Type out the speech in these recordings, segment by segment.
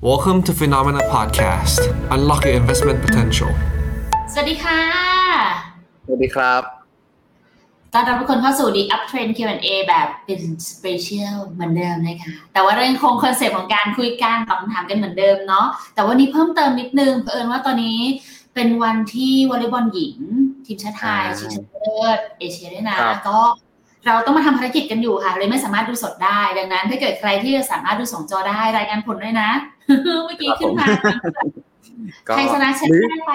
Welcome to FINNOMENA Podcast. Unlock your investment potential. สวัสดีค่ะ สวัสดีครับต้อนรับทุกคนเข้าสู่ The Uptrend Q&A แบบเป็น special เหมือนเดิมนะคะ แต่ว่าเรายังคง concept ของการคุยกันตอบคำถามกันเหมือนเดิมเนาะ แต่วันนี้เพิ่มเติมนิดนึง เผอิญว่าตอนนี้เป็นวันที่วอลเลย์บอลหญิง ทีมชาติไทยอ่าชิงชนะเลิศเอเชียด้วยนะครับก็ เราต้องมาทำภารกิจกันอยู่ค่ะ เลยไม่สามารถดูสดได้ ดังนั้น ถ้าเกิดใครที่จะสามารถดูสองจอได้รายงานผลด้วยนะ เมื่อกี้ขึ้นมาก็ใครชนะเช็คหรือได้ไป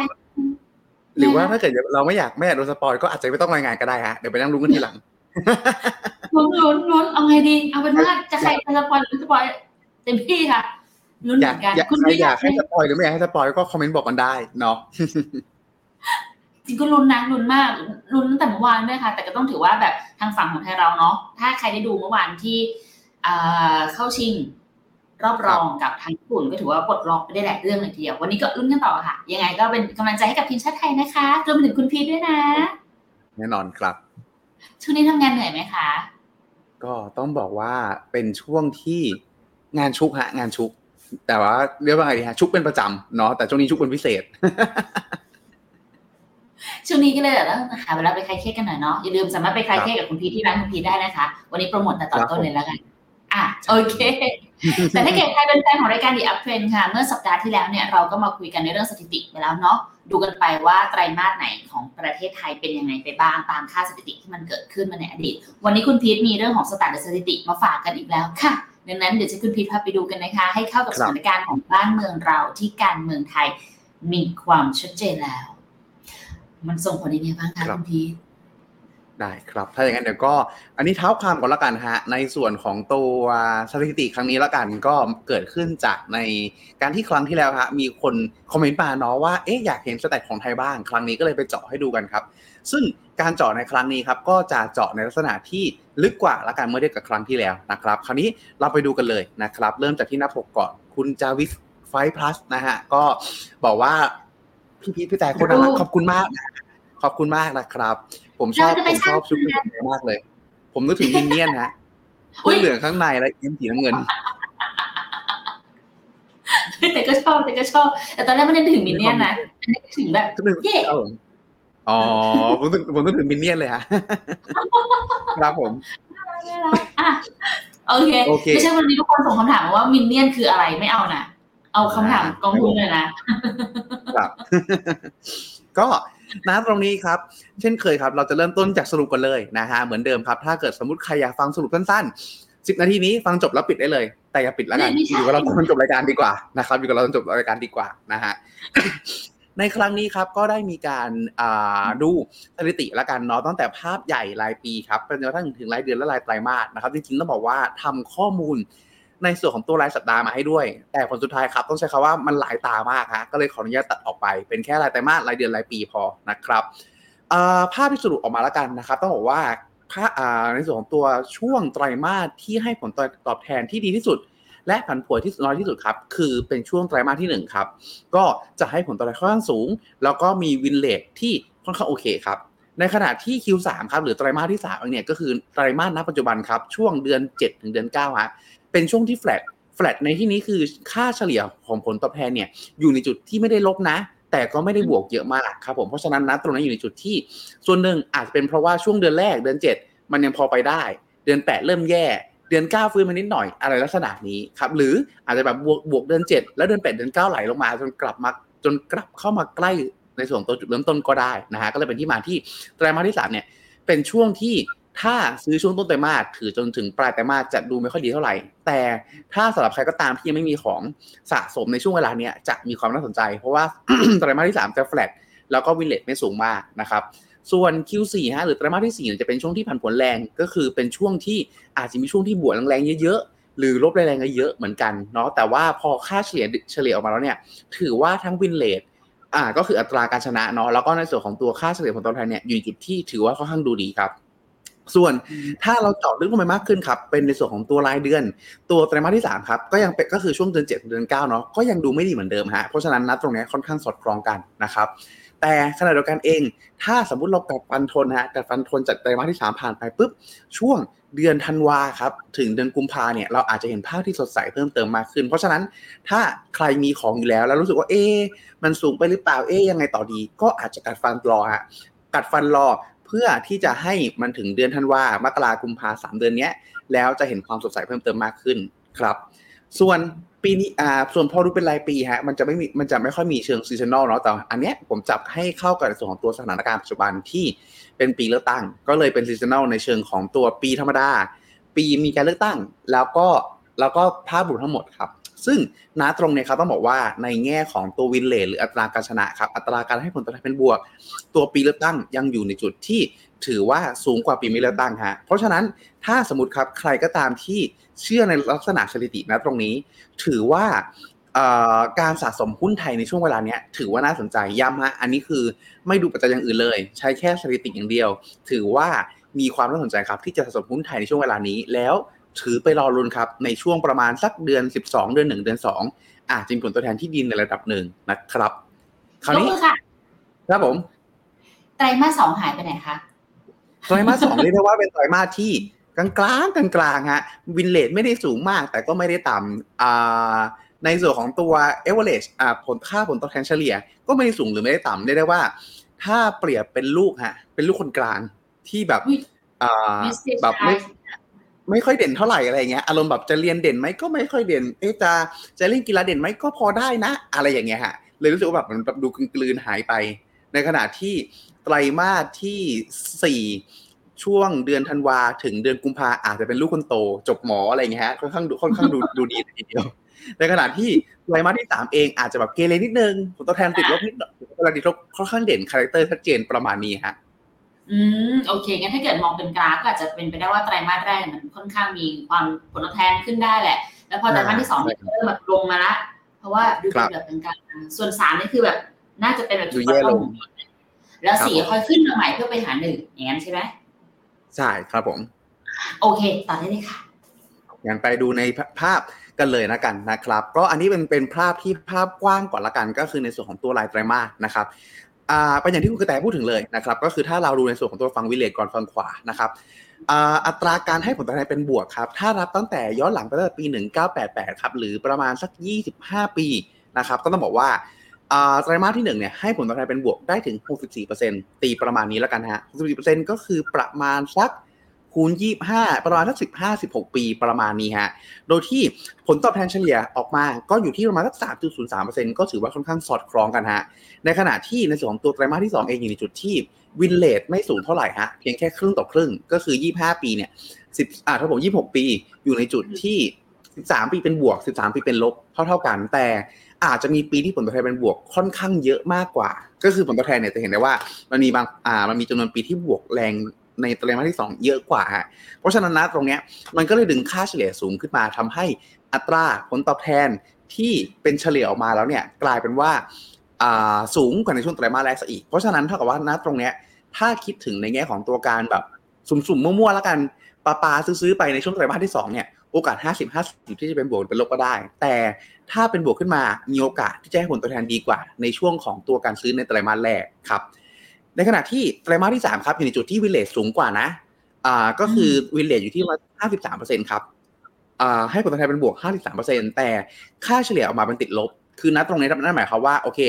หรือว่าถ้าเกิดเราไม่อยากไม่อยากโดนสปอยก็อาจจะไม่ต้องรายงานก็ได้ฮะเดี๋ยวไปนั่งรู้กันทีหลังลุ้นลุ้นลุ้นเอาไงดี เอาเป็นว่าจะใครจะสปอยหรือสปอยเต็มที่ค่ะลุ้นอเหยามืกอนกันอยากคุณใครพี่อยากกอายให้ให้สปอยหรือไม่อยากให้สปอยก็คอมเมนต์บอกกันได้เนาะจริงก็ลุ้นนะลุ้นมากลุ้นตั้งแต่เมื่อวานด้วยค่ะ แต่ก็ต้องถือว่าแบบทางฝั่งของไทยเราเนาะถ้าใครได้ดูเมื่อวานที่เอ่อเข้าชิงรอบรองกับทางญี่ปุ่นก็ถือว่าปลดล็อกไปได้หลายเรื่องเลยทีเดียววันนี้ก็ลุ้นกันต่อค่ะ ยังไงก็เป็นกำลังใจให้กับทีมชาติไทยนะคะรวมไปถึงคุณพีทด้วยนะ แน่นอนครับ ช่วงนี้ทำงานเหนื่อยไหมคะ ก็ต้องบอกว่าเป็นช่วงที่งานชุกฮะ งานชุก แต่ว่าเรียกว่าไงดีฮะชุกเป็นประจำเนาะแต่ช่วงนี้ชุกเป็นพิเศษ ช่วงนี้ก็เลยแบบต้องหาเวลาไปคลายเครียดกันหน่อยเนาะอย่าลืมสามารถไปคลายเครียดกับคุณพีทที่ร้านคุณพีทได้นะคะ วันนี้โปรโมทแต่ตอนต้นเลยแล้วกันอะโอเค แต่ถ้าเกิดใครเป็นแฟนของรายการ The Up Trend ค่ะ เมื่อสัปดาห์ที่แล้วเนี่ยเราก็มาคุยกันในเรื่องสถิติไปแล้วเนาะดูกันไปว่าไตรมาสไหนของประเทศไทยเป็นยังไงไปบ้างตามค่าสถิติที่มันเกิดขึ้นมาในอดีต วันนี้คุณพีทมีเรื่องของสแตทและสถิติมาฝากกันอีกแล้วค่ะดังนั้นเดี๋ยวจะคุณพีทพาไปดูกันนะคะ ให้เข้ากับคสรับถานการณ์ของบ้านเมืองเราที่การเมืองไทยมีความชัดเจนแล้ว มันส่งผลยังไงบ้างคะคุณพีทได้ครับ ถ้าอย่างนั้นเดี๋ยวก็ อันนี้เท้าความก่อนละกันฮะ ในส่วนของตัวสถิติครั้งนี้ละกันก็เกิดขึ้นจากในการที่ครั้งที่แล้วฮะมีคนคอมเมนต์มาเนาะว่าเอ๊ะอยากเห็นสแตทของไทยบ้าง ครั้งนี้ก็เลยไปเจาะให้ดูกันครับ ซึ่งการเจาะในครั้งนี้ครับก็จะเจาะในลักษณะที่ลึกกว่าละกันเมื่อเทียบกับครั้งที่แล้วนะครับ คราวนี้เราไปดูกันเลยนะครับ เริ่มจากที่หน้าปกก่อนคุณจาวิสไฟพลัสนะฮะก็บอกว่า พี่พีทพี่แต่คนน่ารักขอบคุณมากนะขอบคุณมากนะครับ ผมชอบเราจะผไปมชอบสร้างชุดนี้มากเลย ผมนึกถึงมินเนี่ยนฮะอุ๊ยเหลืองข้างในและเอ็มสีน้ำเงินแต่ก็ชอบแต่ก็ชอบ แต่ตอนแรกไม่ได้ถึงมินเนี่ยนนะอันนี้ถึงแบบนึกถึงเย่ครับผมอ๋อผมนึกผมนึกถึงมินเนี่ยนเลยฮะครับผมไม่รักอะโอเคโอเคไม่ใช่วันนี้ทุกคนส่งคำถามมาว่ามินเนี่ยนคืออะไรไม่เอานะ เอาคำถามกองทุนเลยนะครับ ก็นะตรงนี้ครับ เช่นเคยครับ เราจะเริ่มต้นจากสรุปกันเลยนะฮะเหมือนเดิมครับ ถ้าเกิดสมมติใครอยากฟังสรุปสั้นๆสิบนาทีนี้ฟังจบแล้วปิดได้เลย แต่อย่าปิดแล้วกันไม่ใช่อยู่กับเราจนจบรายการดีกว่านะครับอยู่กับเราจนจบรายการดีกว่านะฮะในครั้งนี้ครับก็ได้มีการอ่าดูสถิติละกันเนาะตั้งแต่ภาพใหญ่รายปีครับเป็นจนกระทั่งถึงรายเดือนและรายไตรมาสนะครับ จริงๆต้องบอกว่าทำข้อมูล ในส่วนของตัวรายสัปดาห์มาให้ด้วย แต่ผลสุดท้ายครับต้องใช้คำว่ามันหลายตามากฮะก็เลยขออนุญาตตัดออกไป เป็นแค่รายไตรมาสรายเดือนรายปีพอนะครับภาพที่สรุปออกมาแล้วกันนะครับ ต้องบอกว่าในส่วนของตัวช่วงไตรมาสที่ให้ผลตอบแทนที่ดีที่สุด และผันผวนที่น้อยที่สุดครับ คือเป็นช่วงไตรมาสที่หนึ่งครับก็จะให้ผลตอบแทนค่อนข้างสูง แล้วก็มีวินเลทที่ค่อนข้างโอเคครับในขณะที่ Q3 ครับหรือไตรมาสที่3เนี่ยก็คือไตรมาสณปัจจุบันครับช่วงเดือน 7 ถึงเดือน9ฮะ เป็นช่วงที่แฟลตแฟลตในที่นี้คือค่าเฉลี่ยของผลตอบแทนเนี่ยอยู่ในจุดที่ไม่ได้ลบนะ แต่ก็ไม่ได้บวกเยอะมากครับผมเพราะฉะนั้นนะตรงนั้นอยู่ในจุดที่ ส่วนหนึ่งอาจจะเป็นเพราะว่าช่วงเดือนแรกเดือน 7 มันยังพอไปได้ เดือน 8 เริ่มแย่ เดือน 9 ฟื้นมานิดหน่อยอะไรลักษณะนี้ครับหรืออาจจะแบบบวกบวกเดือน 7 แล้วเดือน 8 เดือน 9 ไหลลงมาจนกลับมาจนกลับเข้ามาใกล้ในส่วนตัวจุดเริ่มต้นก็ได้นะฮะก็เลยเป็นที่มาที่ไตรมาสที่3เนี่ยเป็นช่วงที่ ถ้าซื้อช่วงต้นไตรมาสถือจนถึงปลายไตรมาสจะดูไม่ค่อยดีเท่าไหร่ แต่ถ้าสำหรับใครก็ตามที่ยังไม่มีของสะสมในช่วงเวลาเนี้ยจะมีความน่าสนใจ เพราะว่าไตรมาสที่3จะแฟลตแล้วก็ win rate ไม่สูงมากนะครับส่วน Q4 ฮะหรือไตรมาสที่สี่จะเป็นช่วงที่ผันผวนแรงก็คือเป็นช่วงที่อาจจะมีช่วงที่บวกแรงๆเยอะๆหรือลบแรงๆเยอะๆเหมือนกันเนาะแต่ว่าพอค่าเฉลี่ยเฉลี่ยออกมาแล้วเนี่ยถือว่าทั้ง win rateอ่าก็คืออัตราการชนะเนาะแล้วก็ในส่วนของตัวค่าเฉลี่ยผลตอบแทนเนี่ยอยู่ในจุดที่ถือว่าค่อนข้างดูดีครับ ส่วนถ้าเราเจาะลึกลงไปมากขึ้นครับ เป็นในส่วนของตัวรายเดือน ตัวไตรมาสที่3ครับก็ยังเป็นก็คือช่วงเดือน 7 เดือน9เนาะก็ยังดูไม่ดีเหมือนเดิมฮะเพราะฉะนั้นนะตรงเนี้ยค่อนข้างสอดคล้องกันนะครับแต่ขณะเดียวกันเอง ถ้าสมมุติเรากัดฟันทนฮะกัดฟันทนจากไตรมาสที่ 3 ผ่านไปปุ๊บ ช่วงเดือนธันวาครับ ถึงเดือนกุมภาเนี่ย เราอาจจะเห็นภาพที่สดใสเพิ่มเติมมากขึ้น เพราะฉะนั้นถ้าใครมีของอยู่แล้วแล้วรู้สึกว่าเอ๊ะมันสูงไปหรือเปล่าเอ๊ะยังไงต่อดี ก็อาจจะกัดฟันรอฮะกัดฟันรอเพื่อที่จะให้มันถึงเดือนธันวามกรากุมภาสามเดือนเนี้ยแล้วจะเห็นความสดใสเพิ่มเติมมากขึ้นครับ ส่วนปีนี้อ่าส่วนพอดูเป็นรายปีฮะมันจะไม่มีมันจะไม่ค่อยมีเชิง seasonal เนาะแต่อันเนี้ยผมจับให้เข้ากับในส่วนของตัวสถานการณ์ปัจจุบันที่เป็นปีเลือกตั้ง ก็เลยเป็น seasonal ในเชิงของตัวปีธรรมดา ปีมีการเลือกตั้ง แล้วก็แล้วก็ภาพรวมทั้งหมดครับ ซึ่งณตรงเนี้ยครับต้องบอกว่าในแง่ของตัววินเลทหรืออัตราการชนะครับ อัตราการให้ผลตอบแทนเป็นบวก ตัวปีเลือกตั้งยังอยู่ในจุดที่ถือว่าสูงกว่าปีไม่เลือกตั้งฮะ เพราะฉะนั้นถ้าสมมติครับใครก็ตามที่เชื่อในลักษณะสถิตินะตรงนี้ ถือว่าการสะสมหุ้นไทยในช่วงเวลาเนี้ยถือว่าน่าสนใจย้ำฮะอันนี้คือไม่ดูปัจจัยอย่างอื่นเลย ใช้แค่สถิติอย่างเดียว ถือว่ามีความน่าสนใจครับที่จะสะสมหุ้นไทยในช่วงเวลานี้แล้ว ถือไปรอรุนครับ ในช่วงประมาณสักเดือน 12 เดือน 1 เดือน 2อาจจะมีผลตัวแทนที่ดินในระดับหนึ่งนะครับ คราวนี้ครับผม ไตรมาสสองหายไปไหนคะ ไตรมาสสองเรียกได้ว่าเป็นไตรมาสที่กลางกลางกลางกลางฮะวินเลทไม่ได้สูงมาก แต่ก็ไม่ได้ต่ำอ่าในส่วนของตัวเอเวอเรจอ่าผลค่าผลตอบแทนเฉลี่ย ก็ไม่ได้สูงหรือไม่ได้ต่ำได้ได้ว่า ถ้าเปรียบเป็นลูกฮะเป็นลูกคนกลางที่แบบอ่าแบบไม่ ไม่ค่อยเด่นเท่าไหร่อะไรเงี้ยอารมณ์แบบจะเรียนเด่นไหมก็ไม่ค่อยเด่น เอ๊จะจะเล่นกีฬาเด่นไหมก็พอได้นะ อะไรอย่างเงี้ยฮะเลยรู้สึกว่าแบบมันแบบดูกลืนหายไป ในขณะที่ไตรมาสที่สี่ช่วงเดือนธันวาถึงเดือนกุมภาอาจจะเป็นลูกคนโต จบหมออะไรเงี้ยฮะค่อนข้างดูค่อนข้างดูดูดีทีเดียวในขณะที่ไตรมาสที่สามเองอาจจะแบบเกเรนิดนึงผลตอบแทนติดลบนิดเวลาติดลบค่อนข้างเด่น character ชัดเจนประมาณนี้ฮะ อืมโอเคงั้นถ้าเกิดมองเป็นกราฟก็อาจจะเป็นไปได้ว่าไตรมาสแรกมันค่อนข้างมีความผลตอบแทนขึ้นได้แหละ แล้วพอไตรมาสที่สองเริ่มแบบลงมาละเพราะว่าดูเป็นแบบเป็นการส่วนสามนี่คือแบบน่าจะเป็นแบบดูแย่ลงแล้วสี่ค่อยขึ้นมาใหม่เพื่อไปหาหนึ่งอย่างนั้นใช่ไหมใช่ครับผม โอเคต่อได้เลยค่ะงั้นไปดูในภาพกันเลยนะกันนะครับ ก็อันนี้เป็นเป็นภาพที่ภาพกว้างก่อนละกัน ก็คือในส่วนของตัวลายไตรมาสนะครับ อ่าเป็นอย่างที่คุณกระแตพูดถึงเลยนะครับ ก็คือถ้าเราดูในส่วนของตัวฟังวิเลตก่อนฟังขวานะครับอัตราการให้ผลตอบแทนเป็นบวกครับ ถ้ารับตั้งแต่ย้อนหลังไปตั้งแต่ปี 1988 ครับ หรือประมาณสัก 25 ปีนะครับ ก็ต้องบอกว่าไตรมาสที่1เนี่ยให้ผลตอบแทนเป็นบวกได้ถึง 64%ตีประมาณนี้แล้วกันฮะ 64%ก็คือประมาณสัก คูณ 25 ประมาณสัก15 16 ปีประมาณนี้ฮะ โดยที่ผลตอบแทนเฉลี่ยออกมาก็อยู่ที่ประมาณสัก 3.03%ก็ถือว่าค่อนข้างสอดคล้องกันฮะ ในขณะที่ในส่วนของตัวไตรมาสที่ 2 เองอยู่ในจุดที่วินเลทไม่สูงเท่าไหร่ฮะ เพียงแค่ครึ่งต่อครึ่งก็คือ 25 ปีเนี่ย10อ่าถ้าผม 26 ปีอยู่ในจุดที่ 13 ปีเป็นบวก 13 ปีเป็นลบเท่าเท่ากันแต่อาจจะมีปีที่ผลตอบแทนเป็นบวกค่อนข้างเยอะมากกว่า ก็คือผลตอบแทนเนี่ยจะเห็นได้ว่ามันมีบางอ่ามันมีจำนวนปีที่บวกแรง ในไตรมาสที่ 2 เยอะกว่าฮะเพราะฉะนั้นนะตรงเนี้ยมันก็เลยดึงค่าเฉลี่ยสูงขึ้นมาทำให้อัตราผลตอบแทนที่เป็นเฉลี่ยออกมาแล้วเนี่ยกลายเป็นว่าสูงกว่าในช่วงไตรมาสแรกซะอีก เพราะฉะนั้นเท่ากับว่าณตรงเนี้ยถ้าคิดถึงในแง่ของตัวการแบบสุ่มๆมั่วๆแล้วกันปาปาซื้อๆไปในช่วงไตรมาสที่2เนี่ยโอกาส 50 50 ที่จะเป็นบวกเป็นลบก็ได้ แต่ถ้าเป็นบวกขึ้นมามีโอกาสที่จะให้ผลตอบแทนดีกว่า ในช่วงของตัวการซื้อในไตรมาสแรกครับ ในขณะที่ไตรมาสที่ 3 ครับอยู่ในจุดที่วิเลจสูงกว่านะ อ่าก็คือวิเลจอยู่ที่ประมาณ53%ครับอ่าให้ผลตอบแทนเป็นบวก53%แต่ค่าเฉลี่ยออกมาเป็นติดลบ คือนัดตรงนี้นั่นหมายความว่าโอเค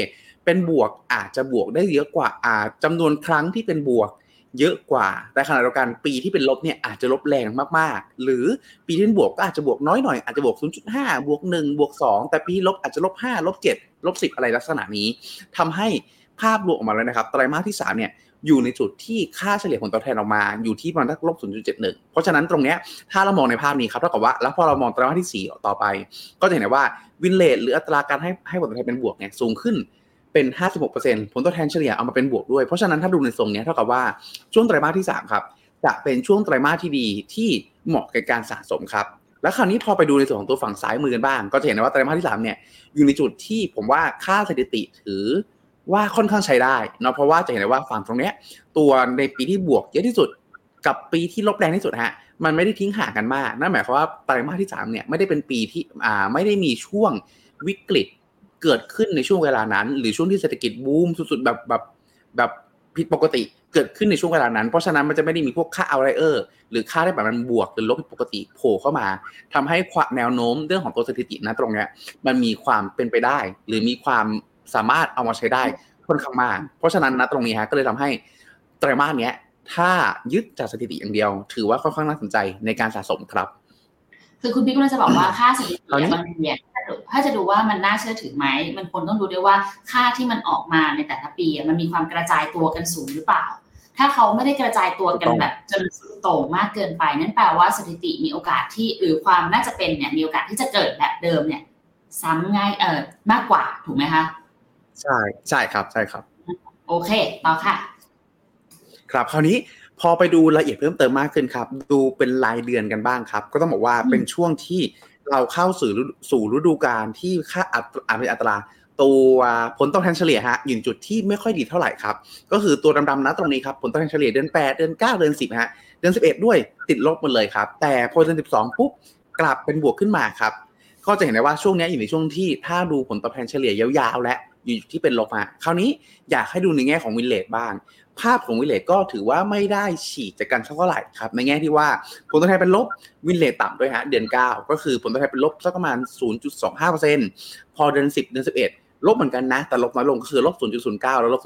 เป็นบวกอาจจะบวกได้เยอะกว่าอาจำนวนครั้งที่เป็นบวกเยอะกว่า แต่ขณะเดียวกันปีที่เป็นลบเนี่ยอาจจะลบแรงมากๆ หรือปีที่เป็นบวกก็อาจจะบวกน้อยหน่อยอาจจะบวก 0.5 บวก 1 บวก 2 แต่ปีลบอาจจะลบ 5 ลบ 7 ลบ 10 อะไรลักษณะนี้ทำให้ ภาพรวมออกมาแล้วนะครับไตรมาสที่3เนี่ยอยู่ในจุดที่ค่าเฉลี่ยผลตอบแทนออกมาอยู่ที่ประมาณลบ0.71 เพราะฉะนั้นตรงเนี้ยถ้าเรามองในภาพนี้ครับเท่ากับว่า แล้วพอเรามองไตรมาสที่ 4 ต่อไป ก็จะเห็นได้ว่าวินเลทหรืออัตราการให้ให้ผลตอบแทนเป็นบวกเนี่ยสูงขึ้นเป็น 56%ผลตอบแทนเฉลี่ยเอามาเป็นบวกด้วย เพราะฉะนั้นถ้าดูในทรงนี้เท่ากับว่าช่วงไตรมาสที่ 3 ครับ จะเป็นช่วงไตรมาสที่ดีที่เหมาะกับการสะสมครับ แล้วคราวนี้พอไปดูในส่วนของตัวฝั่งซ้ายมือกันบ้าง ก็จะเห็นว่าไตรมาสที่3เนี่ยอยู่ในจุดที่ผมว่าค่าสถิติถือ ว่าค่อนข้างใช้ได้เนาะเพราะว่าจะเห็นได้ว่าฝั่งตรงเนี้ย ตัวในปีที่บวกเยอะที่สุดกับปีที่ลบแรงที่สุดฮะมันไม่ได้ทิ้งห่างกันมากนั่นหมายความว่าไตรมาสที่3เนี่ยไม่ได้เป็นปีที่อ่าไม่ได้มีช่วงวิกฤตเกิดขึ้นในช่วงเวลานั้น หรือช่วงที่เศรษฐกิจบูมสุดๆแบบแบบแบบผิดปกติเกิดขึ้นในช่วงเวลานั้น เพราะฉะนั้นมันจะไม่ได้มีพวกค่าเอาไรเออร์หรือค่าได้แบบมันบวกหรือลบผิดปกติโผล่เข้ามาทำให้ความแนวโน้มเรื่องของตัวสถิตินะตรงเนี้ยมันมีความเป็นไปได้ หรือมีความ สามารถเอามาใช้ได้ค่อนข้างมาก เพราะฉะนั้นนะตรงนี้ฮะก็เลยทำให้ไตรมาสเนี้ย ถ้ายึดจากสถิติอย่างเดียว ถือว่าค่อนข้างน่าสนใจในการสะสมครับ คือคุณพี่กำลังจะบอกว่าค่าสถิติเอานี่บางทีอะถ้าดูถ้าจะดูว่ามันน่าเชื่อถือไหม มันควรต้องดูด้วยว่าค่าที่มันออกมาในแต่ละปีอะมันมีความกระจายตัวกันสูงหรือเปล่า ถ้าเขาไม่ได้กระจายตัวกันแบบจนสุดโต่งมากเกินไป นั่นแปลว่าสถิติมีโอกาสที่หรือความน่าจะเป็นเนี่ยมีโอกาสที่จะเกิดแบบเดิมเนี่ย ซ้ำง่ายเออมากกว่าถูกไหมคะ ใช่ใช่ครับใช่ครับ โอเค ต่อค่ะ ครับคราวนี้พอไปดูรายละเอียดเพิ่มเติมมากขึ้นครับ ดูเป็นรายเดือนกันบ้างครับ ก็ต้องบอกว่าอืมเป็นช่วงที่เราเข้าสู่ฤดูสู่ฤดูกาลที่ค่าอัตราอัตราตัวผลตอบแทนเฉลี่ยฮะอยู่จุดที่ไม่ค่อยดีเท่าไหร่ครับ ก็คือตัวดำๆนะตรงนี้ครับผลตอบแทนเฉลี่ยเดือน 8 เดือน 9 เดือน 10ฮะเดือน 11 ด้วยติดลบหมดเลยครับ แต่พอเดือน 12 ปุ๊บกลับเป็นบวกขึ้นมาครับ ก็จะเห็นได้ว่าช่วงนี้อยู่ในช่วงที่ถ้าดูผลตอบแทนเฉลี่ยยาวๆ และ อยู่ที่เป็นลบมาคราวนี้อยากให้ดูในแง่ของวินเลทบ้าง ภาพของวินเลทก็ถือว่าไม่ได้ฉีกจากกันเท่าไหร่ครับ ในแง่ที่ว่าผลตอบแทนเป็นลบวินเลทต่ำด้วยฮะเดือน 9 ก็คือผลตอบแทนเป็นลบสักประมาณ 0.25%พอเดือน 10 เดือน 11 ลบเหมือนกันนะ แต่ลบน้อยลงก็คือลบ 0.09 แล้วลบ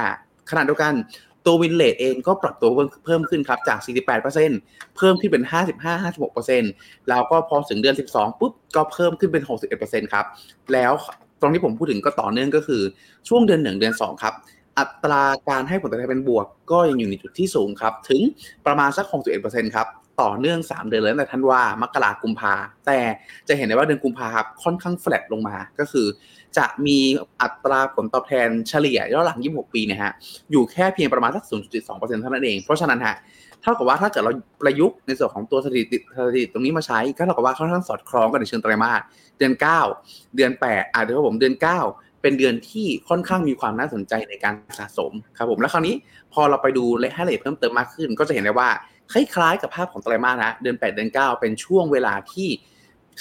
0.05ขณะเดียวกันตัววินเลทเองก็ปรับตัวเพิ่มเพิ่มขึ้นครับจาก 48%เพิ่มขึ้นเป็น 55-56%แล้วก็พอถึงเดือน 12 ปุ๊บ ก็เพิ่มขึ้นเป็น 61%ครับ แล้ว ตรงที่ผมพูดถึงก็ต่อเนื่องก็คือช่วงเดือน1เดือน2ครับ อัตราการให้ผลตอบแทนเป็นบวก ก็ยังอยู่ในจุดที่สูงครับ ถึงประมาณสัก 61%ครับต่อเนื่อง 3 เดือนเลยตั้งแต่ธันวามกรากุมภาแต่จะเห็นได้ว่าเดือนกุมภาครับค่อนข้างแฟลตลงมาก็คือ จะมีอัตราผลตอบแทนเฉลี่ยย้อนหลัง 26 ปีเนี่ยฮะอยู่แค่เพียงประมาณสัก 0.2%เท่านั้นเอง เพราะฉะนั้นฮะ เท่ากับว่าถ้าเกิดเราประยุกต์ในส่วนของตัวสถิติสถิติตรงนี้มาใช้ก็เท่ากับว่าค่อนข้างสอดคล้องกันในเชิงไตรมาสเดือน 9 เดือน8อาจจะครับผมเดือน 9 เป็นเดือนที่ค่อนข้างมีความน่าสนใจในการสะสมครับผมแล้วคราวนี้พอเราไปดูและให้ละเอียดเพิ่มเติมมากขึ้น ก็จะเห็นได้ว่าคล้ายๆกับภาพของไตรมาสนะเดือน 8 เดือน 9 เป็นช่วงเวลาที่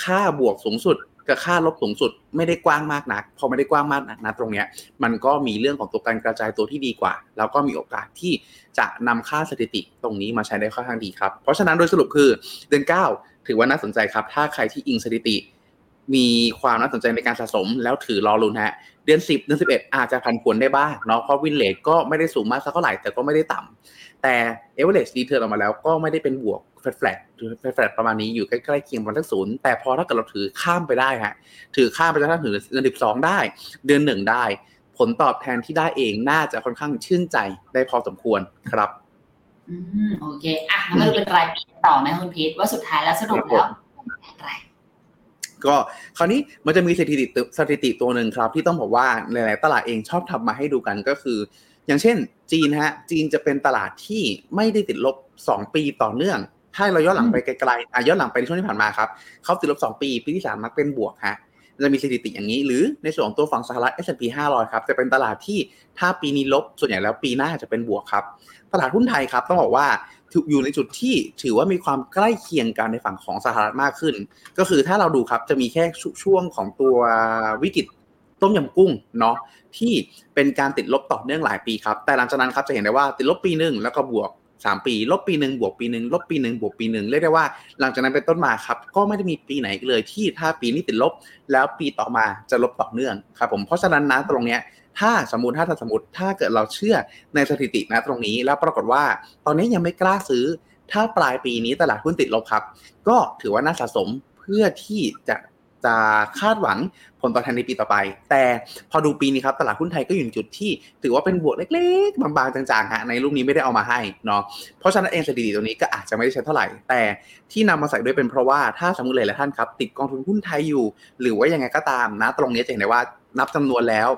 ค่าบวกสูงสุด แต่ค่าลบสูงสุดไม่ได้กว้างมากนัก พอไม่ได้กว้างมากนักนะตรงเนี้ยมันก็มีเรื่องของตัวการกระจายตัวที่ดีกว่า แล้วก็มีโอกาสที่จะนำค่าสถิติตรงนี้มาใช้ได้ค่อนข้างดีครับ เพราะฉะนั้นโดยสรุปคือเดือน 9 ถือว่าน่าสนใจครับ ถ้าใครที่อิงสถิติ มีความน่าสนใจในการสะสมแล้วถือรอลุ้นฮะ เดือน 10 เดือน 11 อาจจะผันผวนได้บ้างเนาะเพราะ win rate ก็ไม่ได้สูงมากสักเท่าไหร่แต่ก็ไม่ได้ต่ำแต่ average return ออกมาแล้วก็ไม่ได้เป็นบวก flat flat ประมาณนี้อยู่ใกล้ๆเคียงประมาณสักศูนย์แต่พอถ้าเกิดเราถือข้ามไปได้ฮะถือข้ามไปจนกระทั่งถึงเดือนสิบสองได้ เดือนหนึ่งได้ ผลตอบแทนที่ได้เองน่าจะค่อนข้างชื่นใจได้พอสมควรครับอืมโอเคอะงั้นมาดูเป็นรายปีต่อไหมคุณพีทว่าสุดท้ายแล้วสรุปแล้วอะไร ก็คราวนี้มันจะมีสถิติสถิติตัวหนึ่งครับ ที่ต้องบอกว่าหลายๆตลาดเองชอบทำมาให้ดูกันก็คือ อย่างเช่น จีนฮะจีนจะเป็นตลาดที่ไม่ได้ติดลบ 2 ปีต่อเนื่อง ถ้าเราย้อนหลังไปไกลๆอะย้อนหลังไปในช่วงที่ผ่านมาครับเขาติดลบ 2 ปีปีที่3มักเป็นบวกฮะจะมีสถิติอย่างนี้ หรือในส่วนของตัวฝั่งสหรัฐ S&P 500 ครับจะเป็นตลาดที่ถ้าปีนี้ลบส่วนใหญ่แล้วปีหน้าจะเป็นบวกครับ ตลาดหุ้นไทยครับต้องบอกว่า อยู่ในจุดที่ถือว่ามีความใกล้เคียงกันในฝั่งของสหรัฐมากขึ้น ก็คือถ้าเราดูครับจะมีแค่ช่วงของตัววิกฤตต้มยำกุ้งเนาะที่เป็นการติดลบต่อเนื่องหลายปีครับ แต่หลังจากนั้นครับจะเห็นได้ว่าติดลบปีหนึ่งแล้วก็บวก 3 ปี ลบปีหนึ่งบวกปีหนึ่งลบปีหนึ่งบวกปีหนึ่งเรียกได้ว่าหลังจากนั้นเป็นต้นมาครับ ก็ไม่ได้มีปีไหนเลยที่ถ้าปีนี้ติดลบ แล้วปีต่อมาจะลบต่อเนื่องครับผมเพราะฉะนั้นนะตรงเนี้ย ถ้าสมมติถ้าสมมติถ้าเกิดเราเชื่อในสถิตินะตรงนี้ แล้วปรากฏว่าตอนนี้ยังไม่กล้าซื้อ ถ้าปลายปีนี้ตลาดหุ้นติดลบครับ ก็ถือว่าน่าสะสมเพื่อที่จะจะคาดหวังผลตอบแทนในปีต่อไป แต่พอดูปีนี้ครับตลาดหุ้นไทยก็อยู่ในจุดที่ ถือว่าเป็นบวกเล็กๆ บางๆจางๆฮะในรูปนี้ไม่ได้เอามาให้เนาะเพราะฉะนั้นเองสถิติตรงนี้ก็อาจจะไม่ได้ใช้เท่าไหร่ แต่ที่นำมาใส่ด้วยเป็นเพราะว่าถ้าสมมติเลยละท่านครับ ติดกองทุนหุ้นไทยอยู่ หรือว่ายังไงก็ตามนะ ตรงนี้จะเห็นได้ว่านับจำนวนแล้ว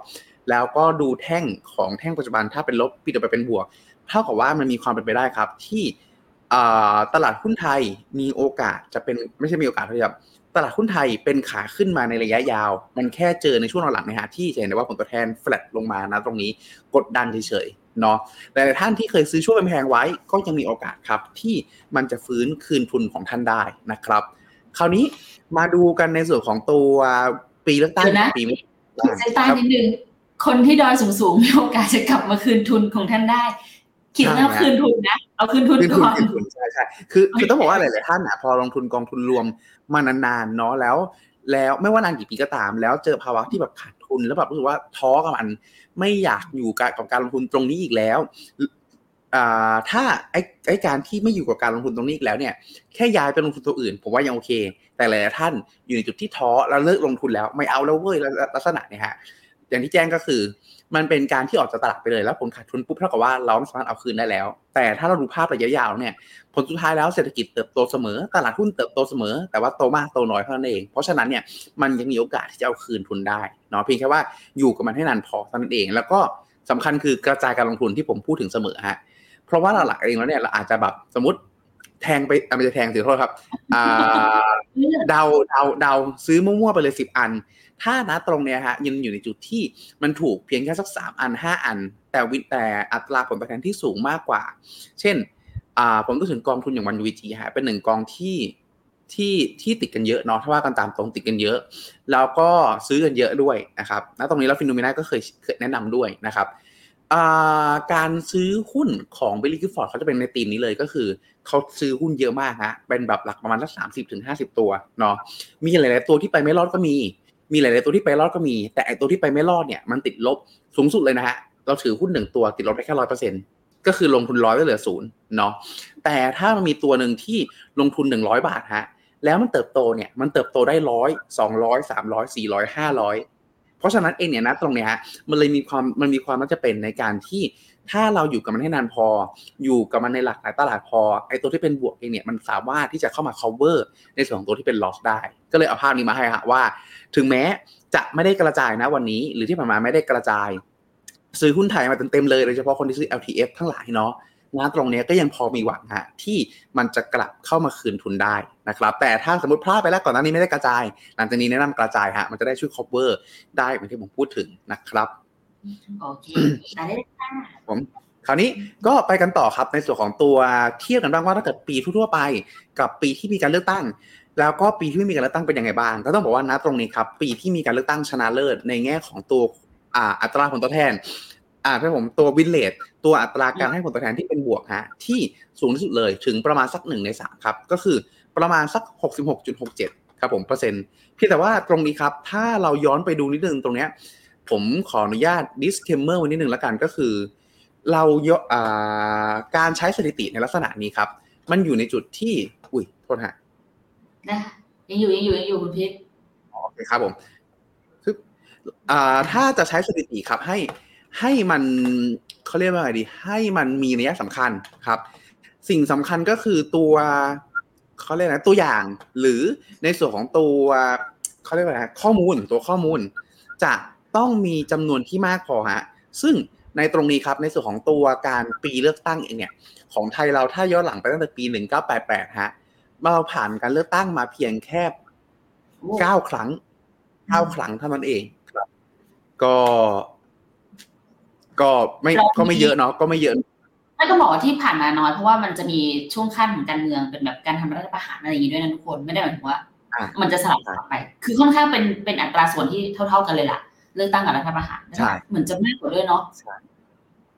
แล้วก็ดูแท่งของแท่งปัจจุบันถ้าเป็นลบปีต่อไปเป็นบวก เท่ากับว่ามันมีความเป็นไปได้ครับ ที่ตลาดหุ้นไทยมีโอกาสจะเป็นไม่ใช่มีโอกาสครับตลาดหุ้นไทยเป็นขาขึ้นมาในระยะยาว มันแค่เจอในช่วงหลังๆนะฮะที่จะเห็นได้ว่าผลตอบแทนแฟลตลงมานะตรงนี้กดดันเฉยๆเนาะแต่ท่านที่เคยซื้อช่วงแพงไว้ก็ยังมีโอกาสครับ ที่มันจะฟื้นคืนทุนของท่านได้นะครับ คราวนี้มาดูกันในส่วนของตัวปีเลือกตั้งปีนี้เส้นใต้นิดนึง คนที่ดอยสูงๆมีโอกาสจะกลับมาคืนทุนของท่านได้คิดว่าคืนทุนนะเอาคืนทุนคืนทุนก่อนคืนทุนใช่ใช่คือคือต้องบอกว่าหลายๆท่านอะพอลงทุนกองทุนรวมมานานๆเนาะแล้ว แล้วไม่ว่านานกี่ปีก็ตาม แล้วเจอภาวะที่แบบขาดทุนแล้วแบบรู้สึกว่าท้อกับมัน ไม่อยากอยู่กับกับการลงทุนตรงนี้อีกแล้วอ่าถ้าไอ้ไอ้การที่ไม่อยู่กับการลงทุนตรงนี้อีกแล้วเนี่ยแค่ย้ายไปลงทุนตัวอื่น ผมว่ายังโอเค แต่หลายๆท่านอยู่ในจุดที่ท้อแล้วเลิกลงทุนแล้วไม่เอาแล้วเว้ยแล้วลักษณะเนี่ยฮะ อย่างที่แจ้งก็คือ มันเป็นการที่ออกจากตลาดไปเลย แล้วผลขาดทุนปุ๊บเท่ากับว่าเราไม่สามารถเอาคืนได้แล้ว แต่ถ้าเราดูภาพระยะยาวเนี่ยผลสุดท้ายแล้วเศรษฐกิจเติบโตเสมอ ตลาดหุ้นเติบโตเสมอ แต่ว่าโตมากโตน้อยเท่านั้นเอง เพราะฉะนั้นเนี่ยมันยังมีโอกาสที่จะเอาคืนทุนได้เนาะเพียงแค่ว่าอยู่กับมันให้นานพอเท่านั้นเอง แล้วก็สำคัญคือกระจายการลงทุนที่ผมพูดถึงเสมอฮะเพราะว่าหลักๆเองแล้วเนี่ยเราอาจจะแบบสมมติแทงไปอะไม่ใช่แทงสิโทษครับอ่าเดาเดาเดาซื้อมั่วๆไปเลยสิบอัน ถ้านะตรงเนี้ยฮะยังอยู่ในจุดที่มันถูกเพียงแค่สักสามอันห้าอัน แต่วิแต่อัตราผลตอบแทนที่สูงมากกว่า เช่นผมก็ถึงกองทุนอย่างวันวีจีฮะเป็นหนึ่งกองที่ที่ที่ติดกันเยอะเนาะถ้าว่ากันตามตรงติดกันเยอะ แล้วก็ซื้อกันเยอะด้วยนะครับณตรงนี้แล้ว FINNOMENA ก็เคยเคยแนะนำด้วยนะครับการซื้อหุ้นของ Baillie Gifford เขาจะเป็นในทีมนี้เลยก็คือ เขาซื้อหุ้นเยอะมากฮะเป็นแบบหลักประมาณสักสามสิบถึงห้าสิบตัวเนาะมีหลาย ๆ ตัวที่ไปไม่รอดก็มี มีหลาย ๆ ตัวที่ไปรอดก็มี แต่ไอตัวที่ไปไม่รอดเนี่ยมันติดลบสูงสุดเลยนะฮะ เราถือหุ้นหนึ่งตัวติดลบได้แค่ร้อยเปอร์เซ็นต์ก็คือลงทุนร้อยก็เหลือศูนย์เนาะ แต่ถ้ามันมีตัวหนึ่งที่ลงทุนหนึ่งร้อยบาทฮะ แล้วมันเติบโตเนี่ย มันเติบโตได้ร้อยสองร้อยสามร้อยสี่ร้อยห้าร้อยเพราะฉะนั้นเองเนี่ยนะตรงเนี้ยฮะ มันเลยมีความมันมีความน่าจะเป็นในการที่ ถ้าเราอยู่กับมันให้นานพอ อยู่กับมันในหลากหลายตลาดพอ ไอตัวที่เป็นบวกเองเนี่ยมันสามารถที่จะเข้ามา cover ในส่วนของตัวที่เป็น loss ได้ ก็เลยเอาภาพนี้มาให้ฮะว่า ถึงแม้จะไม่ได้กระจายนะวันนี้ หรือที่ผ่านมาไม่ได้กระจาย ซื้อหุ้นไทยมาเต็มๆเลยโดยเฉพาะคนที่ซื้อ LTF ทั้งหลายเนาะนะตรงนี้ก็ยังพอมีหวังฮะที่มันจะกลับเข้ามาคืนทุนได้นะครับแต่ถ้าสมมติพลาดไปแล้วก่อนหน้านี้ไม่ได้กระจาย หลังจากนี้แนะนำกระจายฮะมันจะได้ช่วย cover ได้เหมือนที่ผมพูดถึงนะครับ โอเคได้เลยค่ะคราวนี้ก็ไปกันต่อครับในส่วนของตัวเทียบกันบ้างว่าถ้าเกิดปีทั่วๆไป กับปีที่มีการเลือกตั้ง แล้วก็ปีที่ไม่มีการเลือกตั้งเป็นยังไงบ้าง ก็ต้องบอกว่านะตรงนี้ครับ ปีที่มีการเลือกตั้งชนะเลิศในแง่ของตัวอ่าอัตราผลตอบแทนอ่าถ้าผมตัววินเลทตัวอัตราการให้ผลตอบแทนที่เป็นบวกฮะที่สูงที่สุดเลยถึงประมาณสักหนึ่งในสามครับ ก็คือประมาณสักหกสิบหกจุดหกเจ็ดครับผมเปอร์เซ็นต์เพียงแต่ว่าตรงนี้ครับ ถ้าเราย้อนไปดูนิดนึงตรงเนี้ย ผมขออนุญาต disclaimer ไว้นิดนึงแล้วกันก็คือ เรายกอ่าการใช้สถิติในลักษณะนี้ครับ มันอยู่ในจุดที่ อุ้ยโทษฮะนะคะยังอยู่ยังอยู่ยังอยู่คุณพิษโอเคครับผมคืออ่าถ้าจะใช้สถิติครับให้ให้มันเขาเรียกว่าไงดี ให้มันมีนัยสำคัญครับ สิ่งสำคัญก็คือตัวเขาเรียกนะตัวอย่าง หรือในส่วนของตัวเขาเรียกว่าอะไรข้อมูลตัวข้อมูลจะ ต้องมีจำนวนที่มากพอฮะซึ่งในตรงนี้ครับในส่วนของตัวการปีเลือกตั้งเองเนี่ยของไทยเราถ้าย้อนหลังไปตั้งแต่ปี 1988 ฮะเราผ่านการเลือกตั้งมาเพียงแค่เก้าครั้งเก้าครั้งเท่านั้นเองครับ ก็ ก็ไม่ก็ไม่เยอะเนาะก็ไม่เยอะไม่ก็บอกว่าที่ผ่านมาน้อยเพราะว่ามันจะมีช่วงขั้นของการเมืองเป็นแบบการทำรัฐประหารอะไรอย่างนี้ด้วยนะทุกคนไม่ได้หมายถึงว่า มันจะสลับสลับไป คือค่อนข้างเป็นเป็นอัตราส่วนที่เท่า ๆกันเลยล่ะ เลือกตั้งกับรัฐประหารใช่เหมือนจะมากกว่าด้วยเนาะใช่